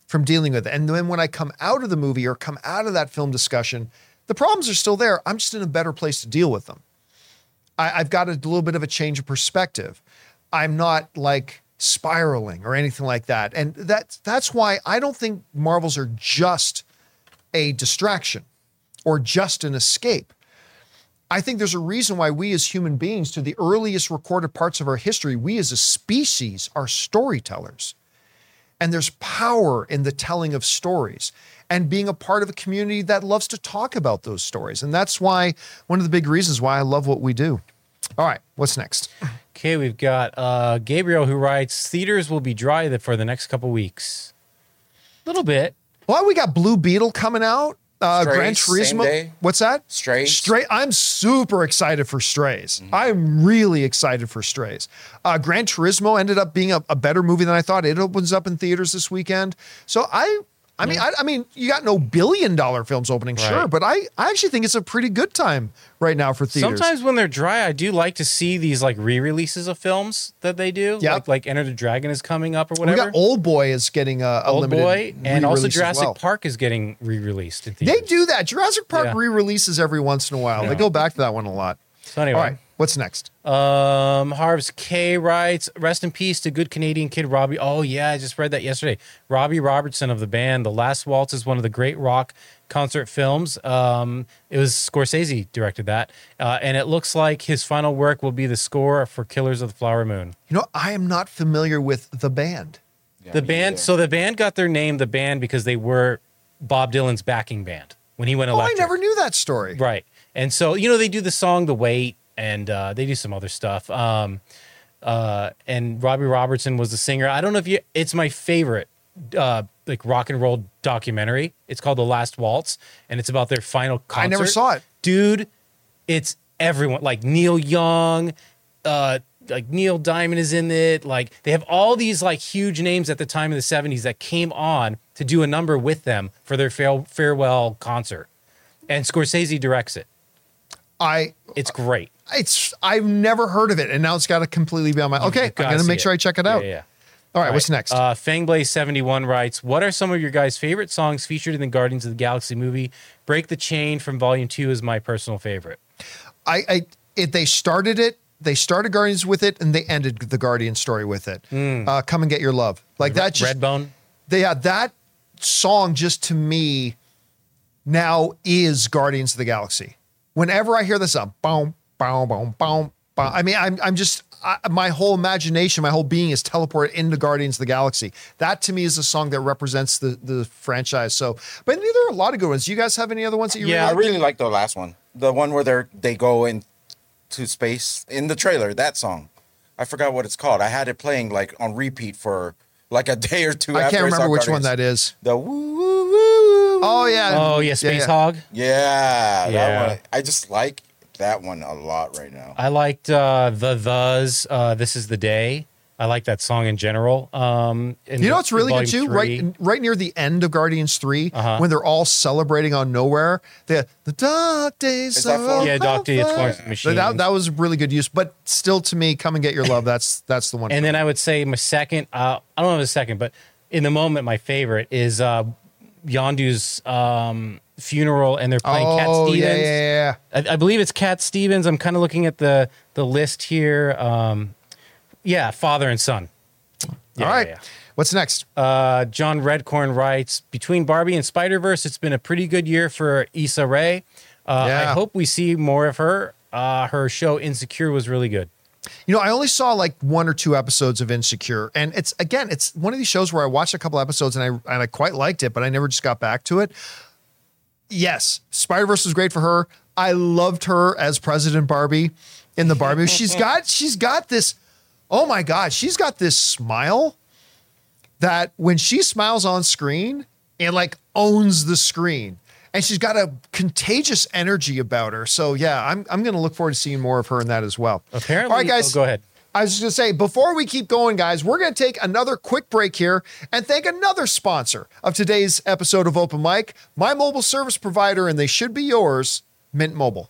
from dealing with it. And then when I come out of the movie or come out of that film discussion, the problems are still there. I'm just in a better place to deal with them. I, I've got a little bit of a change of perspective. I'm not like spiraling or anything like that. And that's that's why I don't think Marvels are just a distraction or just an escape. I think there's a reason why we as human beings, to the earliest recorded parts of our history, we as a species are storytellers. And there's power in the telling of stories and being a part of a community that loves to talk about those stories. And that's why one of the big reasons why I love what we do. All right, what's next? Okay, we've got uh, Gabriel who writes, Theaters will be dry for the next couple weeks. A little bit. Well, we got Blue Beetle coming out. Uh, Strays, Gran same Turismo. day. What's that? Strays. Stray. I'm super excited for Strays. Mm-hmm. I'm really excited for Strays. Uh, Gran Turismo ended up being a, a better movie than I thought. It opens up in theaters this weekend. So I. I mean, I, I mean, you got no billion dollar films opening, sure, but I, I actually think it's a pretty good time right now for theaters. Sometimes when they're dry, I do like to see these like re-releases of films that they do. Yep. Like, like Enter the Dragon is coming up or we whatever. got Old Boy is getting a, a Old limited Boy and also Jurassic well. Park is getting re-released They do that. Jurassic Park Yeah. re-releases every once in a while. They go back to that one a lot. So anyway, All right, what's next? Um, Harv's K writes, "Rest in peace to good Canadian kid Robbie." Oh yeah, I just read that yesterday. Robbie Robertson of the band The Last Waltz is one of the great rock concert films. Um, it was Scorsese directed that, uh, and it looks like his final work will be the score for Killers of the Flower Moon. You know, I am not familiar with the band. Yeah, the band, either. so the band got their name, the band, because they were Bob Dylan's backing band when he went Oh, I never knew that story. Right. And so, you know, they do the song The Weight and uh, they do some other stuff. Um, uh, and Robbie Robertson was the singer. I don't know if you, it's my favorite uh, like rock and roll documentary. It's called The Last Waltz and it's about their final concert. I never saw it. Dude, it's everyone like Neil Young, uh, like Neil Diamond is in it. Like they have all these like huge names at the time of the 70s that came on to do a number with them for their fare- farewell concert. And Scorsese directs it. I It's great. It's I've never heard of it, and now it's got to completely be on my. Okay, I'm gonna make sure it. I check it out. Yeah, yeah. All right, what's next? Uh, Fangblaze71 writes, What are some of your guys' favorite songs featured in the Guardians of the Galaxy movie? Break the Chain from Volume 2 is my personal favorite. I, I it, they started it. They started Guardians with it, and they ended the Guardian story with it. Uh, Come and get your love, like that. Just Redbone? they yeah, that song just to me now is Guardians of the Galaxy. Whenever I hear this up, boom, boom, boom, boom, boom. I mean, I'm I'm just I, my whole imagination, my whole being is teleported into Guardians of the Galaxy. That to me is a song that represents the the franchise. So, but there are a lot of good ones. Do you guys have any other ones that you Yeah, I really like? really like the last one. The one where they're they go into space in the trailer. That song, I forgot what it's called. I had it playing like on repeat for like a day or two. I after can't remember saw which one that is. The woo woo woo. Oh yeah. Oh, yeah, Space yeah. Hog. yeah, Yeah. that one. I just like that one a lot right now. I liked uh, the thes. Uh, this is the day. I like that song in general. Um, in You know what's really good too? three. Right, right near the end of Guardians 3 Uh-huh. when they're all celebrating on nowhere. The the dark days. Is that of Yeah, Dark Days, Fire. Florence and That, that was really good use, but still, to me, "Come and Get Your Love." That's that's the one. And then I would say my second, uh, I don't know if it's second, but in the moment, my favorite is uh, Yondu's um, funeral, and they're playing Cat oh Stevens. yeah, yeah, yeah. I, I believe it's Cat Stevens. I'm kind of looking at the the list here. Um, yeah, father and son. Yeah, All right, yeah, what's next? Uh, John Redcorn writes Between Barbie and Spider Verse, it's been a pretty good year for Issa Rae. Uh. I hope we see more of her. Uh, her show Insecure was really good. You know, I only saw like one or two episodes of Insecure, and it's again, it's one of these shows where I watched a couple episodes and I and I quite liked it, but I never just got back to it. Yes, Spider Verse was great for her. I loved her as President Barbie in the Barbie. she's got she's got this. Oh my God, she's got this smile that when she smiles on screen, and like owns the screen. And she's got a contagious energy about her. So yeah, I'm I'm gonna look forward to seeing more of her in that as well. Apparently, All right, guys. oh, go ahead. I was just going to say, before we keep going, guys, we're going to take another quick break here and thank another sponsor of today's episode of Open Mic, my mobile service provider, and they should be yours, Mint Mobile.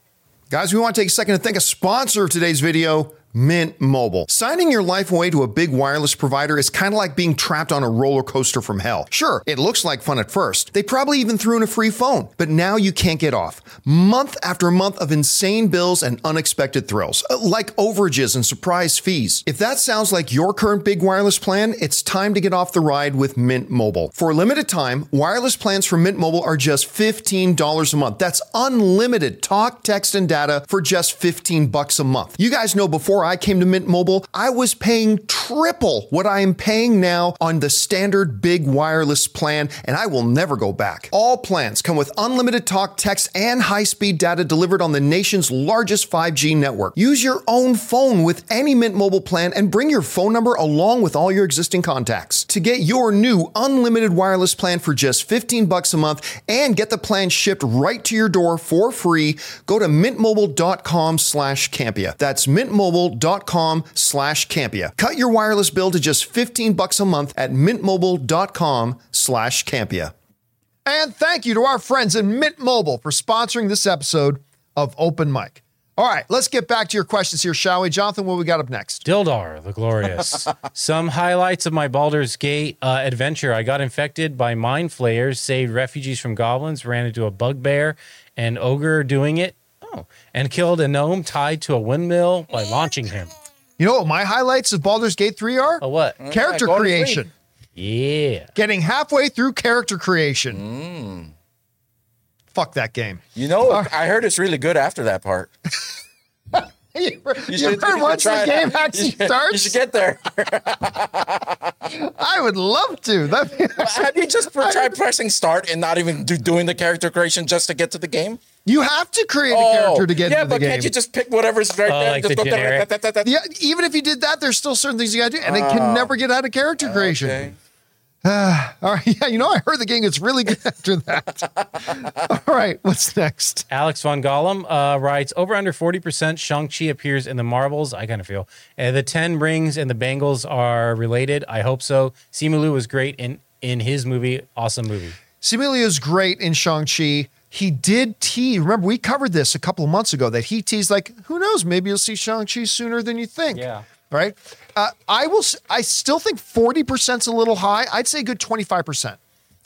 Guys, we want to take a second to thank a sponsor of today's video. Mint Mobile. Signing your life away to a big wireless provider is kind of like being trapped on a roller coaster from hell. Sure, it looks like fun at first. They probably even threw in a free phone, but now you can't get off. Month after month of insane bills and unexpected thrills, uh, like overages and surprise fees. If that sounds like your current big wireless plan, it's time to get off the ride with Mint Mobile. For a limited time, wireless plans from Mint Mobile are just $15 a month. That's unlimited talk, text, and data for just 15 bucks a month. You guys know before I came to Mint Mobile, I was paying triple what I am paying now on the standard big wireless plan, and I will never go back. All plans come with unlimited talk, text, and high-speed data delivered on the nation's largest 5G network. Use your own phone with any Mint Mobile plan and bring your phone number along with all your existing contacts. To get your new unlimited wireless plan for just 15 bucks a month and get the plan shipped right to your door for free, go to mintmobile.com slash Campea. That's mintmobile.com slash Campea. Cut your wireless bill to just 15 bucks a month at mintmobile.com slash Campea. And thank you to our friends at Mint Mobile for sponsoring this episode of Open Mic. All right, let's get back to your questions here, shall we? Jonathan, what we got up next? Dildar the Glorious. Some highlights of my Baldur's Gate uh, adventure. I got infected by mind flayers, saved refugees from goblins, ran into a bugbear, and ogre doing it. Oh, and killed a gnome tied to a windmill by launching him. You know what my highlights of Baldur's Gate 3 are? Oh, what? Mm. Character go creation. Yeah. Getting halfway through character creation. Mm. Fuck that game. You know, I heard it's really good after that part. You, you should- heard you once the game You actually should- You starts? should get there. I would love to. That'd be- Have you just tried pressing start and not even do, doing the character creation just to get to the game? You have to create a character to get Oh, yeah, into the but can't you just pick whatever's right Oh, there? like just the generic? da, da, da, da. yeah, even if you did that, there's still certain things you gotta do, and it can never get out of character creation. Okay. All right, yeah, you know, I heard the game gets really good after that. All right, what's next? Alex von Gollum uh, writes over under 40% Shang-Chi appears in the Marvels. I kind of feel. Uh, the 10 rings and the bangles are related. I hope so. Simu Liu was great in, in his movie. Awesome movie. Simu Liu is great in Shang-Chi. He did tease, remember, we covered this a couple of months ago that he teased, like, who knows, maybe you'll see Shang-Chi sooner than you think. Yeah. Right? Uh, I will, I still think 40% is a little high. I'd say a good 25%.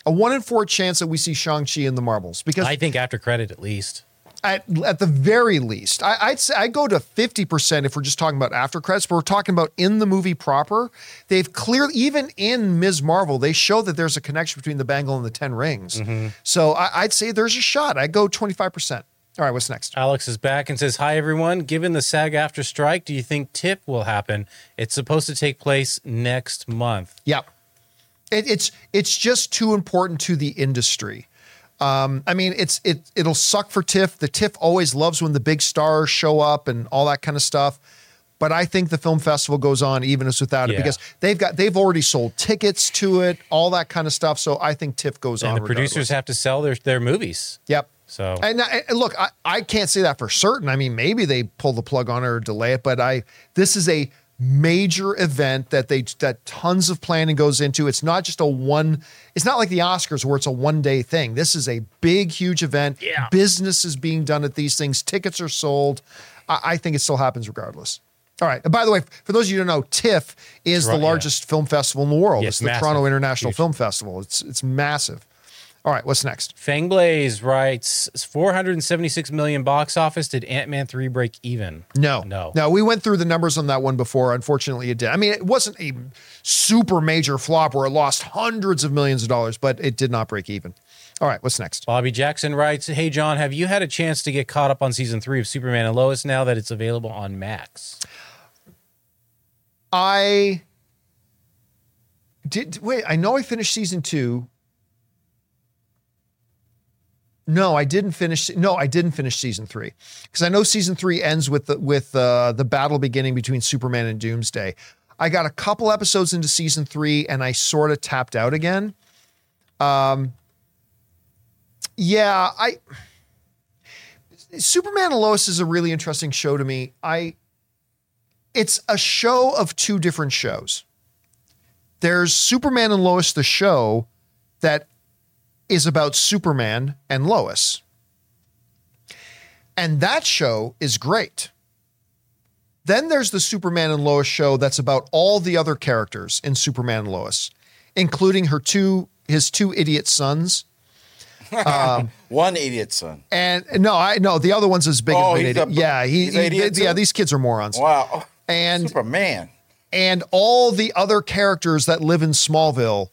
A one in four chance that we see Shang-Chi in the Marvels because I think after credit at least. At, at the very least, I, I'd say I go to 50% if we're just talking about after credits, but we're talking about in the movie proper. They've clearly, even in Ms. Marvel, they show that there's a connection between the bangle and the 10 rings. Mm-hmm. So I, I'd say there's a shot. I go 25%. All right, what's next? Alex is back and says, Hi, everyone. Given the SAG-AFTRA strike, do you think TIFF will happen? It's supposed to take place next month. Yep. It, it's it's just too important to the industry. Um, I mean, it's it it'll suck for TIFF. The TIFF always loves when the big stars show up and all that kind of stuff. But I think the film festival goes on even as without it Yeah. because they've got they've already sold tickets to it, all that kind of stuff. So I think TIFF goes And on. the producers have to sell their, their movies. Yep. So And, and look, I, I can't say that for certain. I mean, maybe they pull the plug on it or delay it, but I this is a major event that they that tons of planning goes into. It's not just a one. It's not like the Oscars where it's a one day thing. This is a big, huge event. Yeah. Business is being done at these things. Tickets are sold. I, I think it still happens regardless. All right. And by the way, for those of you who don't know, TIFF is Right, the yeah. largest film festival in the world. Yeah, it's it's the. Toronto International Huge. Film Festival. It's it's massive. All right. What's next? Fangblaze writes 476 million box office. Did Ant Man 3 break even? No, No. no. We went through the numbers on that one before. Unfortunately, it did. I mean, it wasn't a super major flop where it lost hundreds of millions of dollars, but it did not break even. All right, what's next? Bobby Jackson writes, Hey, John, have you had a chance to get caught up on season three of Superman and Lois now that it's available on Max? I did. Wait, I know I finished season two. No, I didn't finish. No, I didn't finish season three because I know season three ends with the with uh, the battle beginning between Superman and Doomsday. I got a couple episodes into season three and I sort of tapped out again. Um, yeah, I Superman and Lois is a really interesting show to me. I it's a show of two different shows. There's Superman and Lois, the show that is about Superman and Lois. And that show is great. Then there's the Superman and Lois show that's about all the other characters in Superman and Lois, including her two his two idiot sons. Um, One idiot son. And no, I no, the other one's as big Oh, as an idiot. a- yeah, he, he- idiot yeah, these kids are morons. Wow. And Superman. and all the other characters that live in Smallville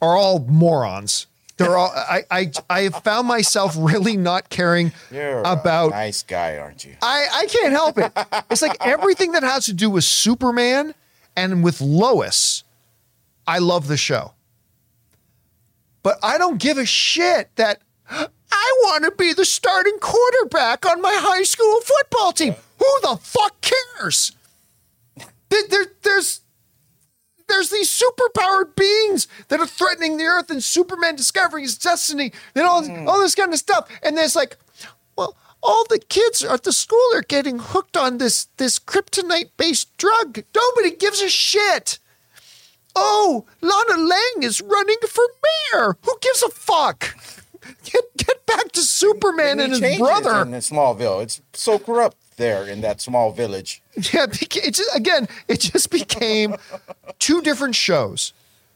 are all morons. They're all. I I I have found myself really not caring You're about. nice guy, aren't you? I I can't help it. It's like everything that has to do with Superman and with Lois. I love the show, but I don't give a shit that I want to be the starting quarterback on my high school football team. Who the fuck cares? There, there, there's there's these superpowered beings that are threatening the earth and Superman discovering his destiny and all, hmm. all this kind of stuff. And there's like, well, all the kids at the school are getting hooked on this this kryptonite based drug. Nobody gives a shit. Oh, Lana Lang is running for mayor. Who gives a fuck? Get get back to Superman and his brother. in Smallville. It's so corrupt there in that small village. Yeah, it just, again, it just became two different shows.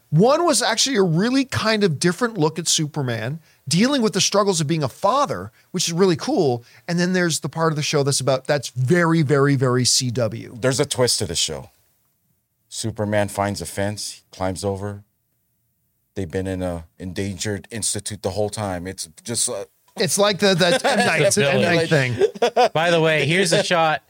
One was actually a really kind of different look at Superman, dealing with the struggles of being a father, which is really cool. And then there's the part of the show that's about that's very, very, very CW. There's a twist to the show. Superman finds a fence, climbs over. They've been in a endangered institute the whole time. It's just uh, It's like the the Night, Night thing. By the way, here's a shot.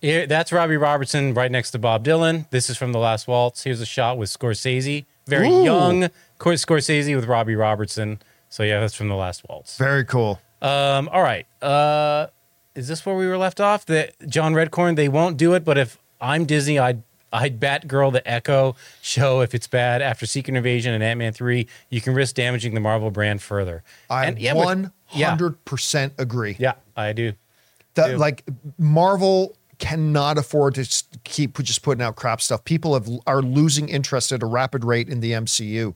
Here, that's Robbie Robertson right next to Bob Dylan. This is from The Last Waltz. Here's a shot with Scorsese. Very Ooh. young Cor- Scorsese with Robbie Robertson. So, yeah, that's from The Last Waltz. Very cool. Um, all right. Uh, is this where we were left off? That John Redcorn, they won't do it, but if I'm Disney, I'd I'd Batgirl the Echo show if it's bad after Secret Invasion and Ant Man three. You can risk damaging the Marvel brand further. I And- yeah, one hundred percent agree. Yeah, I do. that do. like Marvel cannot afford to keep just putting out crap stuff. People have are losing interest at a rapid rate in the MCU.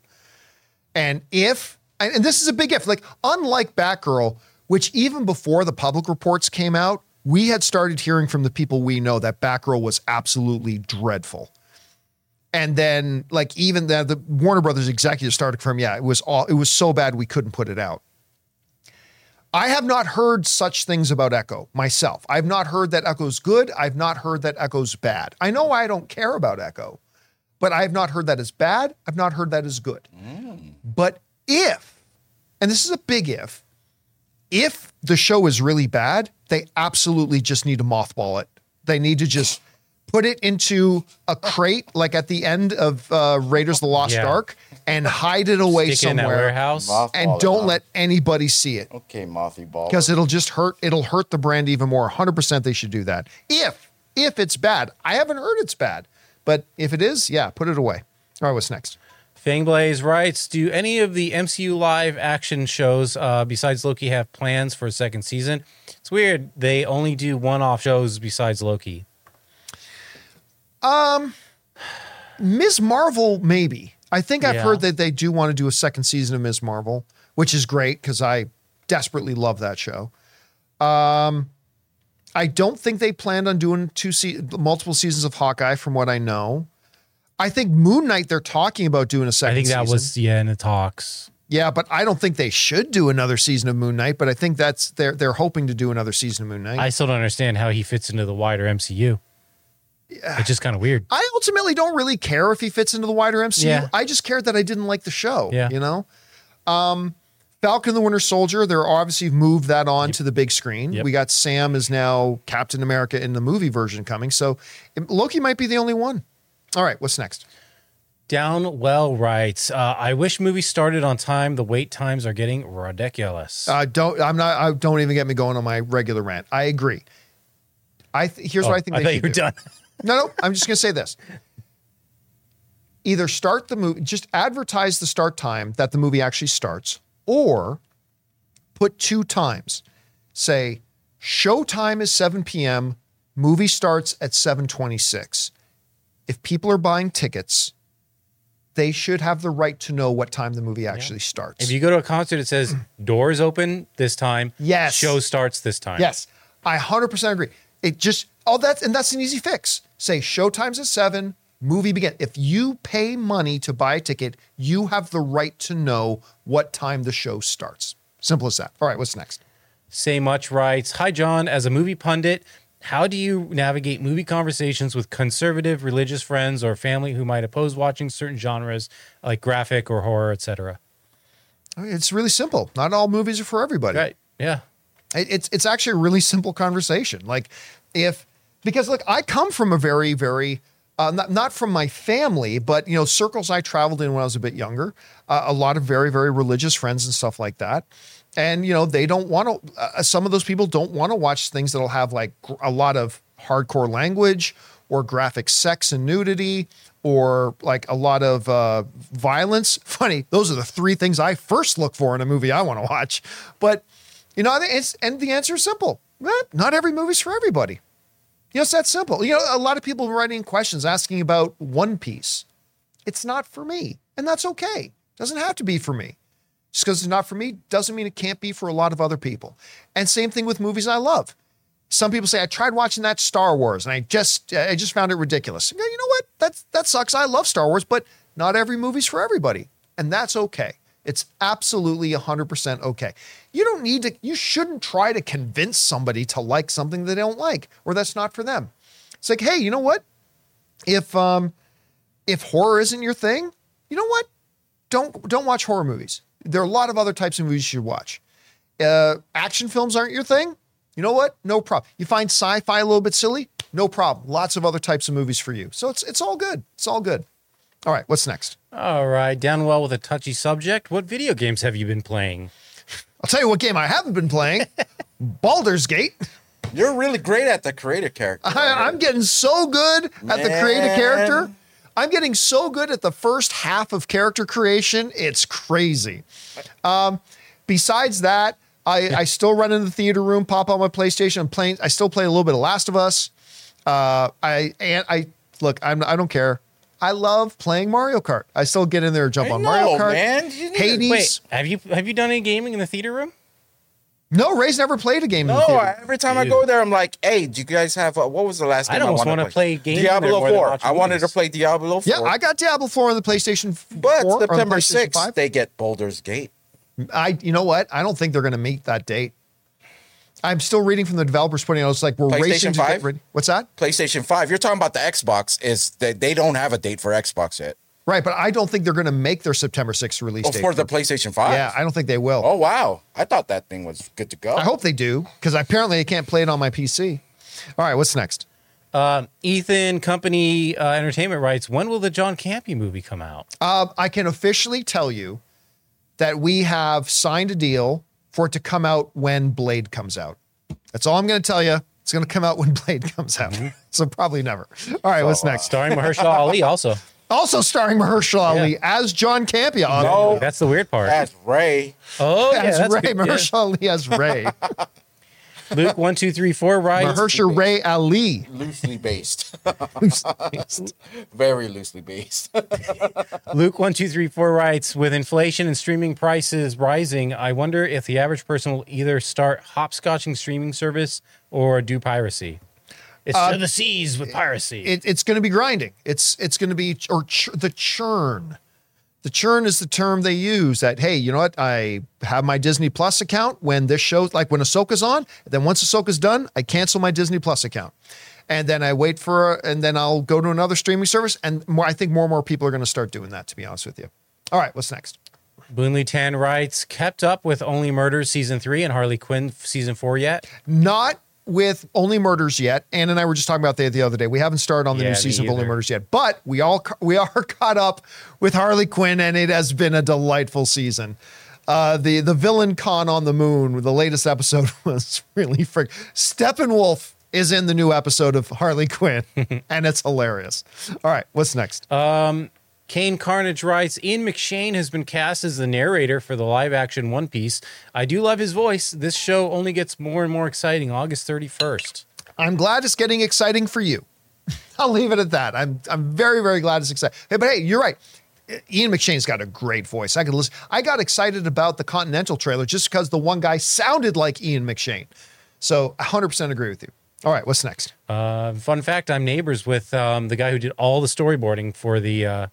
And if and this is a big if, like unlike Batgirl, which even before the public reports came out, we had started hearing from the people we know that Batgirl was absolutely dreadful. And then like even the, the Warner Brothers executive started from, yeah, it was all it was so bad we couldn't put it out. I have not heard such things about Echo myself. I've not heard that Echo's good. I've not heard that Echo's bad. I know I don't care about Echo, but I have not heard that as bad. I've not heard that as good. Mm. But if, and this is a big if, if the show is really bad, they absolutely just need to mothball it. They need to just put it into a crate, like at the end of uh, Raiders of the Lost Yeah. Ark, and hide it away Stick it in that somewhere. warehouse. Mothball And don't let anybody see it Okay, Mothy Ball. because it'll just hurt. It'll hurt the brand even more. 100% they should do that. If if it's bad, I haven't heard it's bad, but if it is, yeah, put it away. All right, what's next? Fangblaze writes, do any of the MCU live action shows uh, besides Loki have plans for a second season? It's weird. They only do one-off shows besides Loki. Um, Ms. Marvel, maybe. I think I've Yeah. heard that they do want to do a second season of Ms. Marvel, which is great because I desperately love that show. Um, I don't think they planned on doing two se- multiple seasons of Hawkeye, from what I know. I think Moon Knight they're talking about doing a second. I think that season. was yeah in the talks. yeah, but I don't think they should do another season of Moon Knight. But I think that's they're they're hoping to do another season of Moon Knight. I still don't understand how he fits into the wider MCU. Yeah. It's just kind of weird. I ultimately don't really care if he fits into the wider MCU. Yeah. I just cared that I didn't like the show. Yeah. You know? Um, Falcon the Winter Soldier, they're obviously moved that on to the big screen. Yep. We got Sam is now Captain America in the movie version coming. So Loki might be the only one. All right, what's next? Downwell writes, uh, I wish movies started on time. The wait times are getting ridiculous. Uh, don't I'm not I don't even get me going on my regular rant. I agree. I th- here's Oh, what I think they thought you were do. done. No, no, I'm just going to say this. Either start the movie, just advertise the start time that the movie actually starts, or put two times. Say, show time is 7 p.m., movie starts at 726. If people are buying tickets, they should have the right to know what time the movie actually starts. If you go to a concert, it says doors open this time. Yes. Show starts this time. Yes, I 100% agree. It just, oh, that's, and that's an easy fix. Say show times at seven, movie begin. If you pay money to buy a ticket, you have the right to know what time the show starts. Simple as that. All right, what's next? Say Much writes, Hi, John. As a movie pundit, how do you navigate movie conversations with conservative religious friends or family who might oppose watching certain genres like graphic or horror, etc.? It's really simple. Not all movies are for everybody. Right. Yeah. It- It's it's actually a really simple conversation. Like if because look, I come from a very very uh, not not from my family, but you know circles I traveled in when I was a bit younger. Uh, a lot of very very religious friends and stuff like that. And you know they don't want to. Uh, some of those people don't want to watch things that'll have like gr- a lot of hardcore language or graphic sex and nudity or like a lot of uh, violence. Funny, those are the three things I first look for in a movie I want to watch. But you know, it's and the answer is simple. Eh, Not every movie's for everybody. You know, it's that simple. You know, a lot of people writing questions asking about One Piece. It's not for me, and that's okay. it doesn't have to be for me. Just because it's not for me doesn't mean it can't be for a lot of other people. And same thing with movies I love. Some people say I tried watching that Star Wars and I just I just found it ridiculous. You know what? That's that sucks. I love Star Wars, but not every movie's for everybody, and that's okay. It's absolutely 100% okay. You don't need to you shouldn't try to convince somebody to like something they don't like or that's not for them. It's like, "Hey, you know what? If um if horror isn't your thing, you know what? Don't don't watch horror movies. There are a lot of other types of movies you should watch. Uh, action films aren't your thing. You know what? No problem. You find sci-fi a little bit silly? No problem. Lots of other types of movies for you. So it's it's all good. It's all good. All right, what's next? All right. down well with a touchy subject. What video games have you been playing? I'll tell you what game I haven't been playing. Baldur's Gate. You're really great at the creative character. I, I'm getting so good at the creative Man. character. I'm getting so good at the first half of character creation. It's crazy. Um, besides that, I, I still run in the theater room, pop on my PlayStation. I'm playing. I still play a little bit of Last of Us. Uh, I and I look. I'm, I don't care. I love playing Mario Kart. I still get in there, and jump I on know, Mario Kart. man. You need to- Hades. Wait, have you have you done any gaming in the theater room? No, Ray's never played a game in the No. I- every time I go there, I'm like, "Hey, do you guys have uh, what was the last game I almost wanted wanna play games in Diablo more Four. I wanted to play Diablo Four. yeah, I got Diablo 4 on the PlayStation 4. But or September PlayStation 6th, 5. they get Baldur's Gate. I, you know what? I don't think they're going to meet that date. I'm still reading from the developers putting out. It's like we're racing to get ready. What's that? PlayStation 5. You're talking about the Xbox. Is that they don't have a date for Xbox yet? Right, but I don't think they're going to make their September 6th release Oh, date. for the PlayStation 5? yeah, I don't think they will. Oh, wow. I thought that thing was good to go. I hope they do because apparently I can't play it on my PC. All right, what's next? Um, Ethan Company uh, Entertainment writes, when will the John Campea movie come out? Um, I can officially tell you that we have signed a deal for it to come out when Blade comes out. That's all I'm going to tell you. It's going to come out when Blade comes out. Mm-hmm. so probably never. All right, what's next? Starring Mahershala Ali also. Also starring Mahershala Ali as John Campea. No, That's the weird part. that's Ray. oh, yeah, as that's Ray. good, yeah. Mahershala Ali as Ray. Luke one two three four writes. Mahershala Ray Ali. Loosely based. Very loosely based. Luke one two three four writes. With inflation and streaming prices rising, I wonder if the average person will either start hopscotching streaming service or do piracy. It's uh, to the seas with piracy. It, it's going to be grinding. It's it's going to be or ch- the churn. The churn is the term they use. That hey, you know what? I have my Disney Plus account when this show, like when Ahsoka's on. Then once Ahsoka's done, I cancel my Disney Plus account, and then I wait for, and then I'll go to another streaming service. And more, I think more and more people are going to start doing that. To be honest with you. All right, what's next? Boonley Tan writes, kept up with Only Murders season three and Harley Quinn season four yet? Not with Only Murders yet. Ann and I were just talking about that the other day. We haven't started on the Yeah, new season of Only. Murders yet, but we all we are caught up with Harley Quinn, and it has been a delightful season. Uh, the the villain con on the moon. The latest episode was really frick. Steppenwolf is in the new episode of Harley Quinn, and it's hilarious. All right, what's next? Kane Carnage writes, Ian McShane has been cast as the narrator for the live action One Piece. I do love his voice. This show only gets more and more exciting August 31st. I'm glad it's getting exciting for you. I'll leave it at that. I'm I'm very very glad it's exciting. Hey, but hey, you're right. Ian McShane's got a great voice. I could listen. I got excited about the Continental trailer just because the one guy sounded like Ian McShane. So 100% agree with you. All right, what's next? Uh, fun fact I'm neighbors with um, the guy who did all the storyboarding for the. Uh,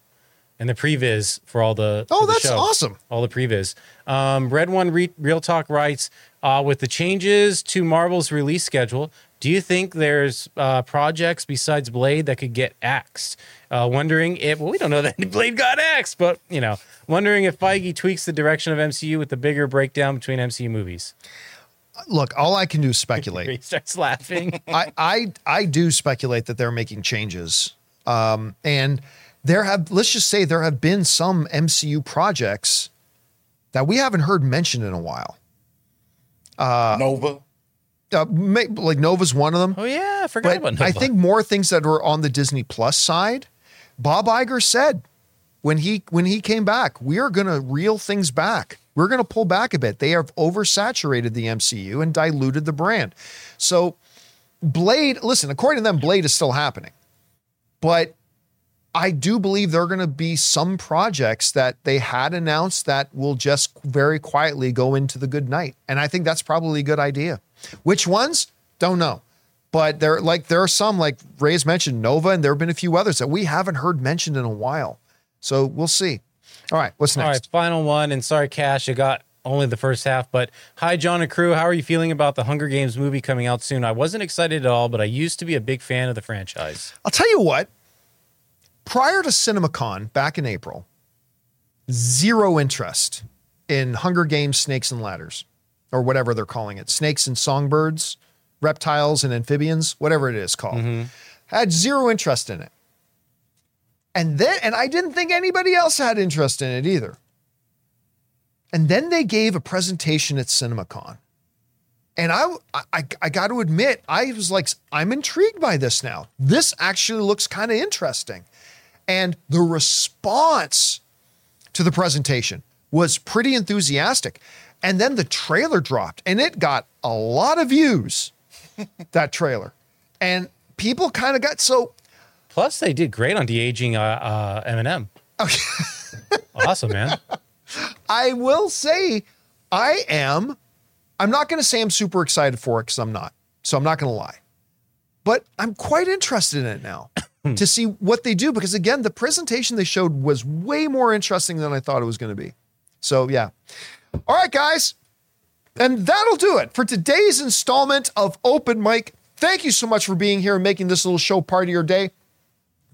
and the previs for all the Oh, the that's awesome. all the previs. Um, Red One Re- Real Talk writes uh, with the changes to Marvel's release schedule. Do you think there's uh, projects besides Blade that could get axed? Uh, wondering if well, we don't know that Blade got axed, but you know, wondering if Feige tweaks the direction of MCU with the bigger breakdown between MCU movies. Look, all I can do is speculate. He starts laughing. I, I I do speculate that they're making changes. Um, and there have let's just say there have been some MCU projects that we haven't heard mentioned in a while. Nova. Uh, ma- like Nova's one of them. oh yeah, I forgot about But I think more things that were on the Disney Plus side. Bob Iger said when he when he came back, we are going to reel things back. We're going to pull back a bit. They have oversaturated the MCU and diluted the brand. So Blade, listen, according to them, Blade is still happening. But I do believe there are going to be some projects that they had announced that will just very quietly go into the good night. And I think that's probably a good idea. Which ones? Don't know. But there like there are some like Ray's mentioned Nova and there have been a few others that we haven't heard mentioned in a while. So we'll see. All right, what's next? All right, final one. And sorry, Cash, I got only the first half. But hi, John and crew. How are you feeling about the Hunger Games movie coming out soon? I wasn't excited at all, but I used to be a big fan of the franchise. I'll tell you what. Prior to CinemaCon back in April, zero interest in Hunger Games Snakes and Ladders, or whatever they're calling it snakes and songbirds, reptiles and amphibians, whatever it is called. Mm-hmm. Had zero interest in it. And then, and I didn't think anybody else had interest in it either. And then they gave a presentation at CinemaCon. And I, I, I got to admit, I was like, I'm intrigued by this now. This actually looks kind of interesting. And the response to the presentation was pretty enthusiastic. And then the trailer dropped and it got a lot of views, that trailer. And people kind of got so, Plus, they did great on de aging uh, uh, Eminem. awesome, man. I will say, I am, I'm not going to say I'm super excited for it because I'm not. So I'm not going to lie. But I'm quite interested in it now Hmm. to see what they do because, again, the presentation they showed was way more interesting than I thought it was going to be. So, yeah. All right, guys. And that'll do it for today's installment of Open Mic. Thank you so much for being here and making this little show part of your day.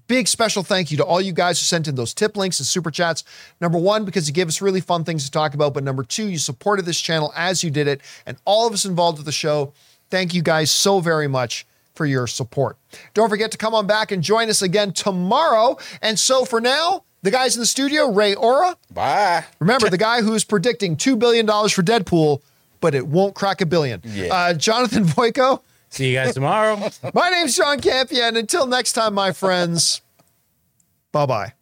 Big special thank you to all you guys who sent in those tip links and super chats. Number one, because you gave us really fun things to talk about. But number two, you supported this channel as you did it. And all of us involved with the show, thank you guys so very much for your support. Don't forget to come on back and join us again tomorrow. And so for now, the guys in the studio, Ray Aura. Bye. remember the guy who's predicting $2 billion for Deadpool, but it won't crack a billion. Yeah. Uh, Jonathan Voico. See you guys tomorrow. My name's John Campea. until next time, my friends, bye bye.